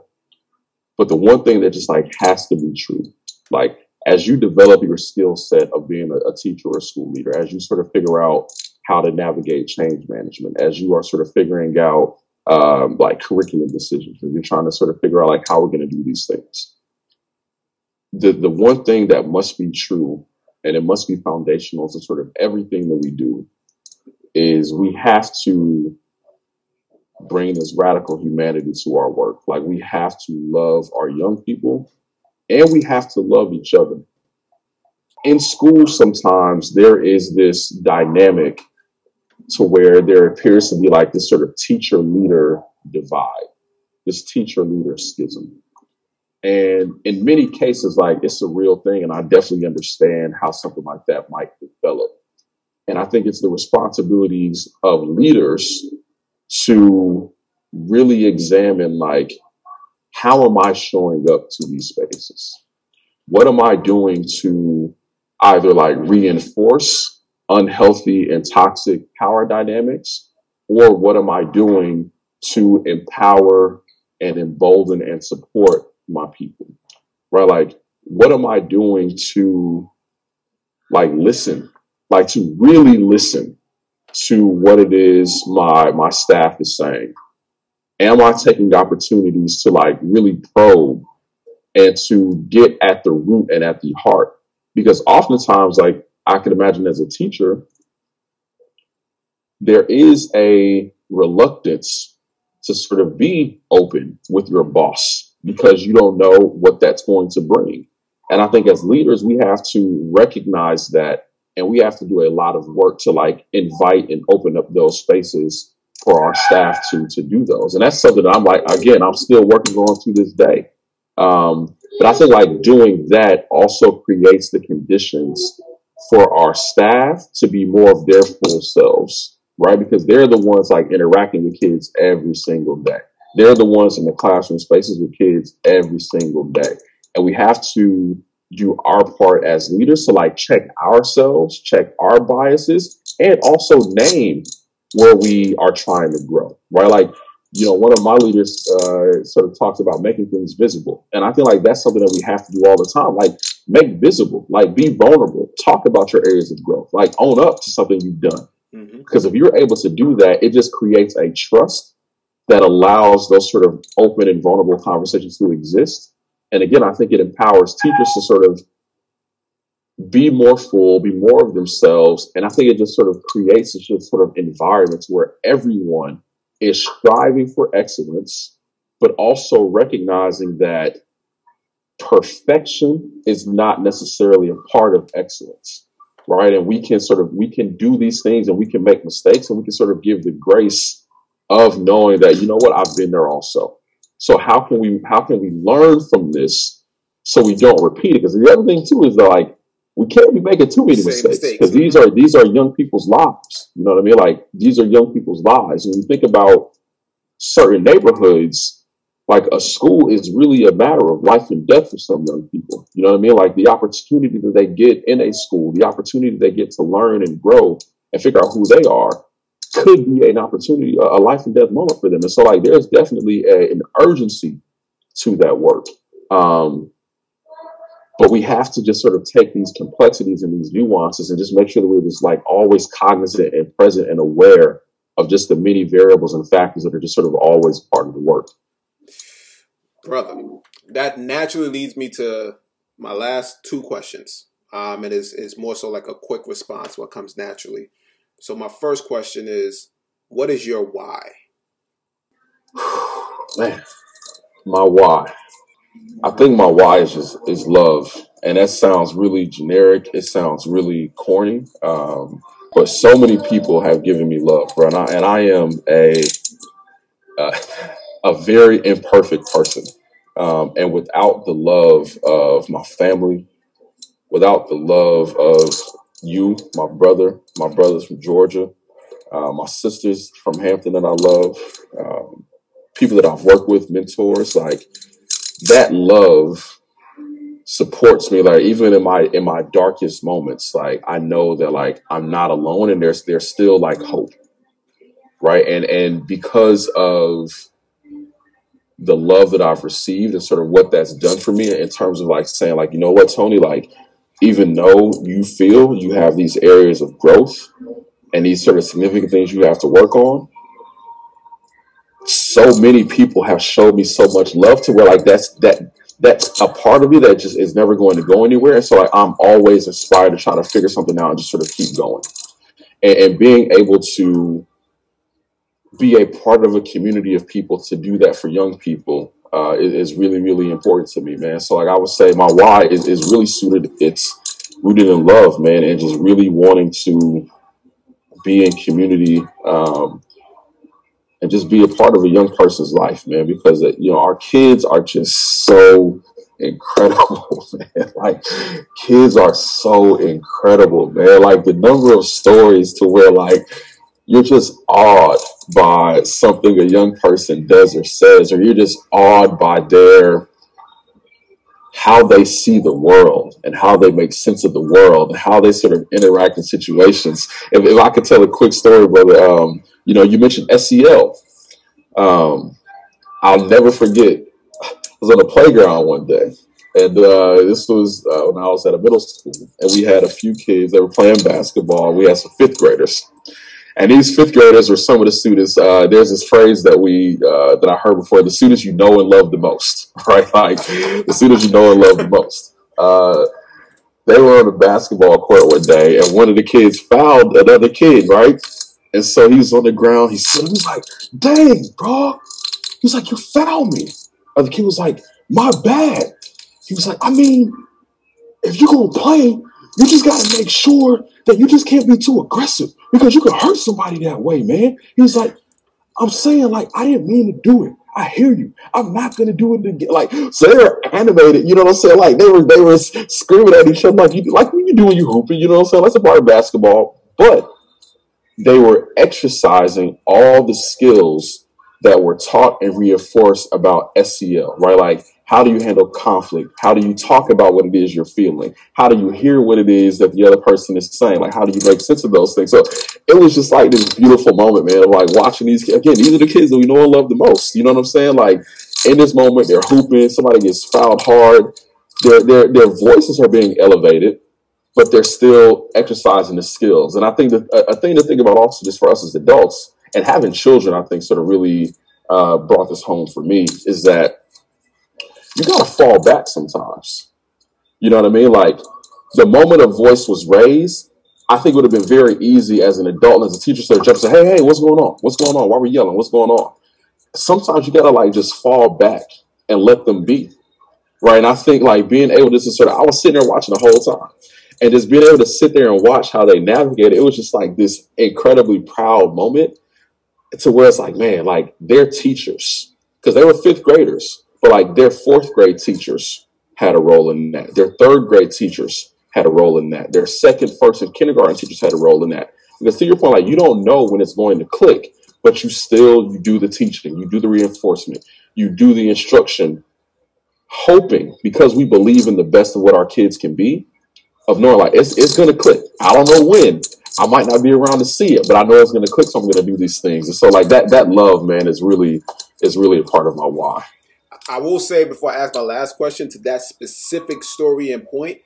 But the one thing that just like has to be true, like as you develop your skill set of being a, a teacher or a school leader, as you sort of figure out how to navigate change management, as you are sort of figuring out um, like curriculum decisions and you're trying to sort of figure out like how we're going to do these things. The, the one thing that must be true and it must be foundational to sort of everything that we do is we have to bring this radical humanity to our work. Like we have to love our young people and we have to love each other. In school, sometimes there is this dynamic to where there appears to be like this sort of teacher leader divide, this teacher leader schism. And in many cases, like it's a real thing. And I definitely understand how something like that might develop. And I think it's the responsibilities of leaders to really examine like, how am I showing up to these spaces? What am I doing to either like reinforce unhealthy and toxic power dynamics? Or what am I doing to empower and embolden and support my people? Right? Like, what am I doing to like listen, like to really listen to what it is my my staff is saying? Am I taking opportunities to like really probe and to get at the root and at the heart? Because oftentimes, like I can imagine as a teacher, there is a reluctance to sort of be open with your boss because you don't know what that's going to bring. And I think as leaders, we have to recognize that and we have to do a lot of work to like invite and open up those spaces for our staff to to do those. And that's something that I'm like, again, I'm still working on to this day. Um, but I feel like doing that also creates the conditions for our staff to be more of their full selves, right? Because they're the ones like interacting with kids every single day. They're the ones in the classroom spaces with kids every single day. And we have to do our part as leaders to like check ourselves, check our biases, and also name where we are trying to grow, right? Like you know, one of my leaders uh, sort of talks about making things visible. And I feel like that's something that we have to do all the time. Like, make visible, like, be vulnerable, talk about your areas of growth, like, own up to something you've done. Mm-hmm. Because if you're able to do that, it just creates a trust that allows those sort of open and vulnerable conversations to exist. And again, I think it empowers teachers to sort of be more full, be more of themselves. And I think it just sort of creates a sort of environment where everyone is striving for excellence, but also recognizing that perfection is not necessarily a part of excellence. right? And we can sort of we can do these things and we can make mistakes and we can sort of give the grace of knowing that you know what I've been there also. So how can we how can we learn from this so we don't repeat it? Because the other thing too is like we can't be making too many Same mistakes because these are these are young people's lives. You know what I mean? Like these are young people's lives. And you think about certain neighborhoods, like a school is really a matter of life and death for some young people. You know what I mean? Like the opportunity that they get in a school, the opportunity they get to learn and grow and figure out who they are could be an opportunity, a a life and death moment for them. And so like there's definitely a, an urgency to that work. Um, but we have to just sort of take these complexities and these nuances and just make sure that we're just like always cognizant and present and aware of just the many variables and factors that are just sort of always part of the work. brother. That naturally leads me to my last two questions. Um, and is is more so like a quick response, what comes naturally. So my first question is, what is your why? Man, my why. I think my why is just is love, and that sounds really generic. It sounds really corny. Um, but so many people have given me love, bro, and I, and I am a uh, a very imperfect person. Um, and without the love of my family, without the love of you, my brother, my brothers from Georgia, uh, my sisters from Hampton that I love, um, people that I've worked with, mentors, like that love supports me. Like even in my in my darkest moments, like I know that like I'm not alone, and there's there's still like hope, right? And and because of the love that I've received and sort of what that's done for me in terms of like saying like you know what Tony like even though you feel you have these areas of growth and these sort of significant things you have to work on so many people have showed me so much love to where like that's that that's a part of me that just is never going to go anywhere. And so like I'm always inspired to try to figure something out and just sort of keep going. And, and being able to be a part of a community of people to do that for young people uh, is, is really really important to me man. So like i would say my why is, is really suited it's rooted in love man and just really wanting to be in community um, and just be a part of a young person's life man because uh, you know our kids are just so incredible man. Like kids are so incredible man. Like the number of stories to where like you're just awed by something a young person does or says, or you're just awed by their how they see the world and how they make sense of the world and how they sort of interact in situations. If, if I could tell a quick story, brother, um, you know, you mentioned SEL. Um, I'll never forget. I was on the playground one day, and uh, this was uh, when I was at a middle school, and we had a few kids that were playing basketball. We had some fifth graders, and these fifth graders were some of the students. Uh, there's this phrase that we uh, that I heard before: the students you know and love the most, right? Like the students you know and love the most. Uh, they were on the basketball court one day, and one of the kids fouled another kid, right? And so he was on the ground. He said, he was like, "Dang, bro!" He was like, "You fouled me." Other kid was like, "My bad." He was like, "I mean, if you're gonna play, you just gotta make sure that you just can't be too aggressive because you can hurt somebody that way, man." He was like, "I'm saying like I didn't mean to do it. I hear you. I'm not gonna do it again." Like so, they were animated. You know what I'm saying? Like they were they were screaming at each other like you like when you do when you hooping. You know what I'm saying? That's a part of basketball, but they were exercising all the skills that were taught and reinforced about SEL, right? Like, how do you handle conflict? How do you talk about what it is you're feeling? How do you hear what it is that the other person is saying? Like, how do you make sense of those things? So it was just like this beautiful moment, man, of like watching these kids. Again, these are the kids that we know and love the most. You know what I'm saying? Like, in this moment, they're hooping, somebody gets fouled hard, their, their, their voices are being elevated but they're still exercising the skills. And I think that a, a thing to think about also just for us as adults and having children, I think sort of really uh, brought this home for me is that you got to fall back sometimes. You know what I mean? Like the moment a voice was raised, I think it would have been very easy as an adult and as a teacher to jump and say, hey, hey, what's going on? What's going on? Why are we yelling? What's going on? Sometimes you got to like just fall back and let them be. Right. And I think like being able to sort of, I was sitting there watching the whole time. and just being able to sit there and watch how they navigate it, it was just like this incredibly proud moment to where it's like, man, like their teachers, because they were fifth graders, but like their fourth grade teachers had a role in that. Their third grade teachers had a role in that. Their second, first, and kindergarten teachers had a role in that. Because to your point, like you don't know when it's going to click, but you still you do the teaching, you do the reinforcement, you do the instruction, hoping because we believe in the best of what our kids can be, of knowing like it's it's gonna click. I don't know when. I might not be around to see it, but I know it's gonna click, so I'm gonna do these things. And so like that that love, man, is really is really a part of my why. I will say before I ask my last question to that specific story and point,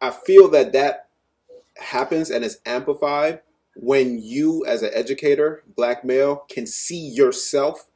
I feel that that happens and is amplified when you, as an educator, black male, can see yourself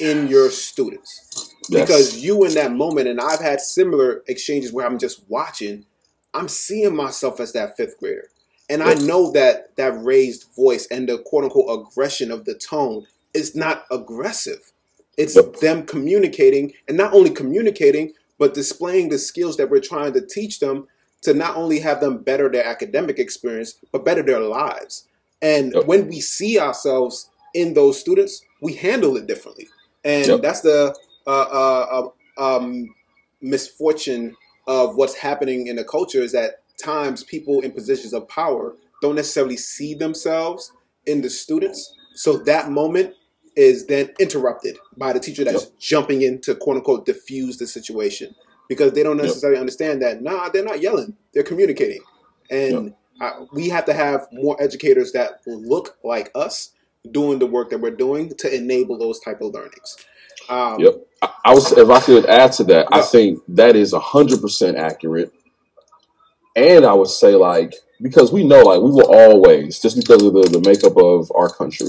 in your students. Yes. Because you in that moment, and I've had similar exchanges where I'm just watching, I'm seeing myself as that fifth grader. And I know that that raised voice and the quote unquote aggression of the tone is not aggressive. It's Yep. them communicating and not only communicating, but displaying the skills that we're trying to teach them to not only have them better their academic experience, but better their lives. And Yep. when we see ourselves in those students, we handle it differently. And Yep. that's the uh, uh, uh, um, misfortune of what's happening in the culture is that times people in positions of power don't necessarily see themselves in the students. So that moment is then interrupted by the teacher that's jumping in to quote unquote diffuse the situation because they don't Yep. necessarily understand that, nah, they're not yelling, they're communicating. And I, we have to have more educators that look like us doing the work that we're doing to enable those type of learnings. Um, Yep. I, I was if I could add to that, I think that is hundred percent accurate. And I would say like because we know like we will always just because of the, the makeup of our country,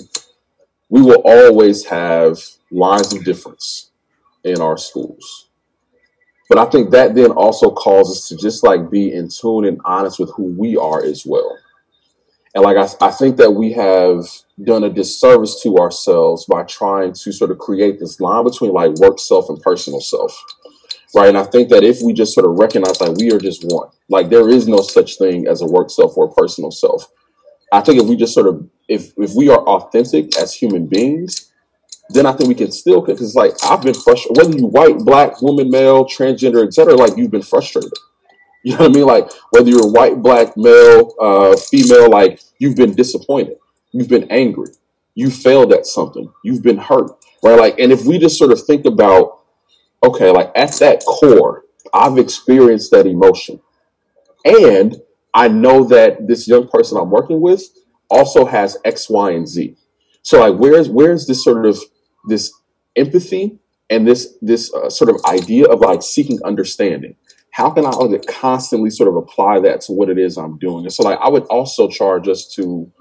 we will always have lines of difference in our schools. But I think that then also calls us to just like be in tune and honest with who we are as well. And like I, I think that we have done a disservice to ourselves by trying to sort of create this line between like work self and personal self. Right. And I think that if we just sort of recognize like we are just one, like there is no such thing as a work self or a personal self. I think if we just sort of if if we are authentic as human beings, then I think we can still because like I've been frustrated whether you white, black, woman, male, transgender, etc. Like you've been frustrated. You know what I mean? Like whether you're white, black, male, uh, female, like you've been disappointed, you've been angry, you failed at something, you've been hurt, right? Like, and if we just sort of think about, okay, like at that core, I've experienced that emotion, and I know that this young person I'm working with also has X, Y, and Z. So like, where's where's this sort of this empathy and this this uh, sort of idea of like seeking understanding? How can I like, constantly sort of apply that to what it is I'm doing? And so like, I would also charge us to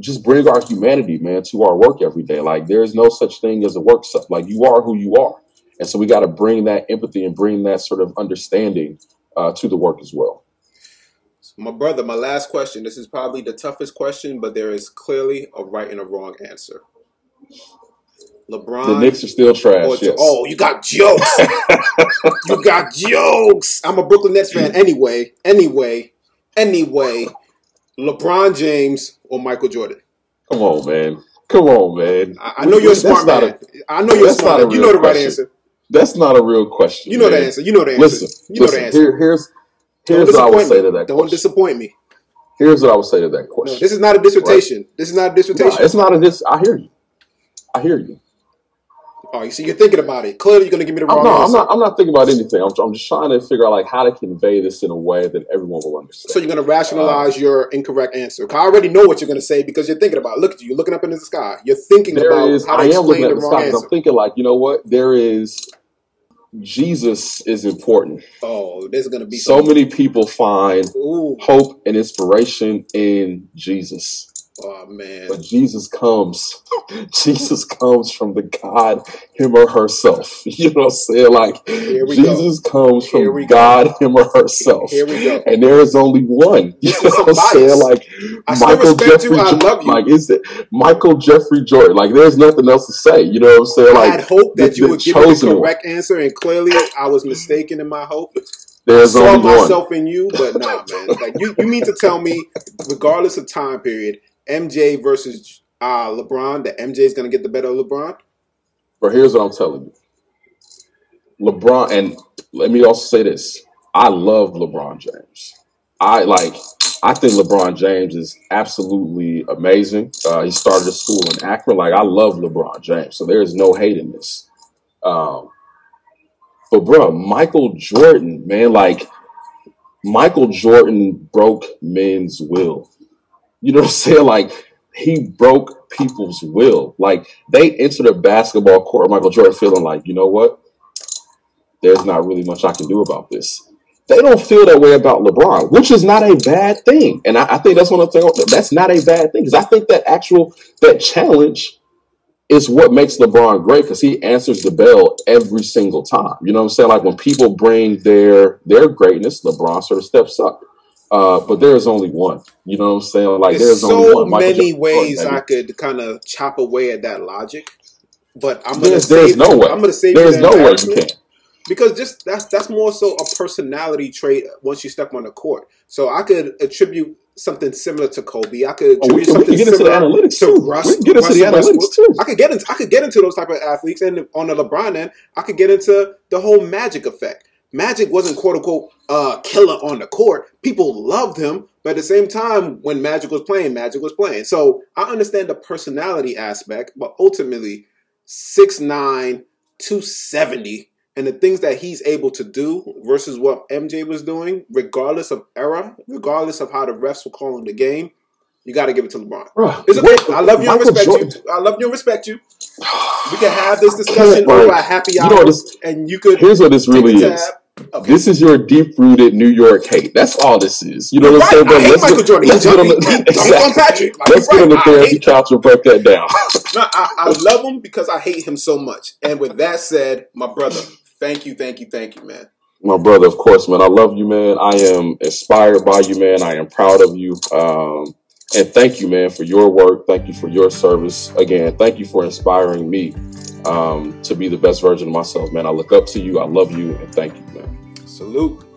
just bring our humanity, man, to our work every day. Like, there's no such thing as a work stuff. Like, you are who you are, and so we got to bring that empathy and bring that sort of understanding uh, to the work as well. My brother, my last question. This is probably the toughest question, but there is clearly a right and a wrong answer. LeBron. The Knicks are still trash. or- yes. Oh, you got jokes. you got jokes. I'm a Brooklyn Nets fan anyway. Anyway. Anyway. LeBron James or Michael Jordan. Come on, man. Come on, man. I, I know you're a That's smart not man. I know you're smart a man. You know the right answer. That's not a real question. You know the answer. You know the answer. Listen, you know listen. the answer. Here, here's here's what I would say to that Don't question. disappoint me. Here's what I would say to that No, question. this is not a dissertation. This is not a No, dissertation. it's not a dis. I hear you. I hear you. Oh, you see, you're thinking about it. Clearly, you're going to give me the I'm, wrong no, I'm answer. not. I'm not thinking about anything. I'm, I'm just trying to figure out like how to convey this in a way that everyone will understand. So you're going to rationalize uh, your incorrect answer. I already know what you're going to say because you're thinking about it. Look at you. You're looking up into the sky. You're thinking about is. how to I am explain the the wrong sky answer. I'm thinking like, you know what? There is. Jesus is important. Oh, there's going to be So many people find Ooh, hope and inspiration in Jesus. Oh man. But Jesus comes, Jesus comes from the God, him or herself. You know what I'm saying? Like Here we go. Jesus comes Here from we go. God, him or herself. Here we go. And there is only one. You This know what I'm saying? Like I Michael Jeffrey you. I Jordan. love you. Like is it Michael Jeffrey Jordan? Like there's nothing else to say. You know what I'm saying? I Like had hope that you would give me the chosen one. correct answer, and clearly I was mistaken in my hope. There's I saw only one. myself in you, but nah, man. Like you, you mean to tell me, regardless of time period, MJ versus uh, LeBron, that MJ is going to get the better of LeBron? But here's what I'm telling you. LeBron, and let me also say this. I love LeBron James. I like, I think LeBron James is absolutely amazing. Uh, he started a school in Akron. Like, I love LeBron James. So there is no hate in this. Um, but, bro, Michael Jordan, man, like, Michael Jordan broke men's will. You know what I'm saying? Like, he broke people's will. Like, they entered a basketball court, Michael Jordan feeling like, you know what? there's not really much I can do about this. They don't feel that way about LeBron, which is not a bad thing. And I, I think that's one of the things that's not a bad thing because I think that actual that challenge is what makes LeBron great because he answers the bell every single time. You know what I'm saying? Like when people bring their their greatness, LeBron sort of steps up. Uh, but there's only one. You know what I'm saying? Like There's there's only so many ways. I could kind of chop away at that logic, but I'm gonna There's there's save. no way. I'm gonna save There's the no way you can. because just that's that's more so a personality trait once you step on the court. So I could attribute something similar to Kobe. I could Oh, we attribute can, we something can get into the analytics to too. Russ, we can get into the analytics Westbrook. too. I could get into I could get into those type of athletes, and on the LeBron end, I could get into the whole Magic effect. Magic wasn't quote unquote uh, killer on the court. People loved him, but at the same time, when Magic was playing, Magic was playing. So I understand the personality aspect, but ultimately, 6'9", 270, and the things that he's able to do versus what MJ was doing, regardless of era, regardless of how the refs were calling the game, you got to give it to LeBron. Bruh, It's okay. I love you and respect Jordan- you. I love you and respect you. We can have this discussion over a happy you know hour, this, and you could here's what this really is. Okay. This is your deep rooted New York hate. That's all this is. You know what I'm saying? right. But I hate let's Michael get, Jordan. Let's get on the he dunked on exactly. Patrick. Like, Let's you're get on right. the therapy couch and break that down. No, I, I love him because I hate him so much. And with that said, my brother, thank you, thank you, thank you, man. My brother, of course, man. I love you, man. I am inspired by you, man. I am proud of you. Um, and thank you, man, for your work. Thank you for your service. Again, thank you for inspiring me um, to be the best version of myself, man. I look up to you. I love you, and thank you. Salute.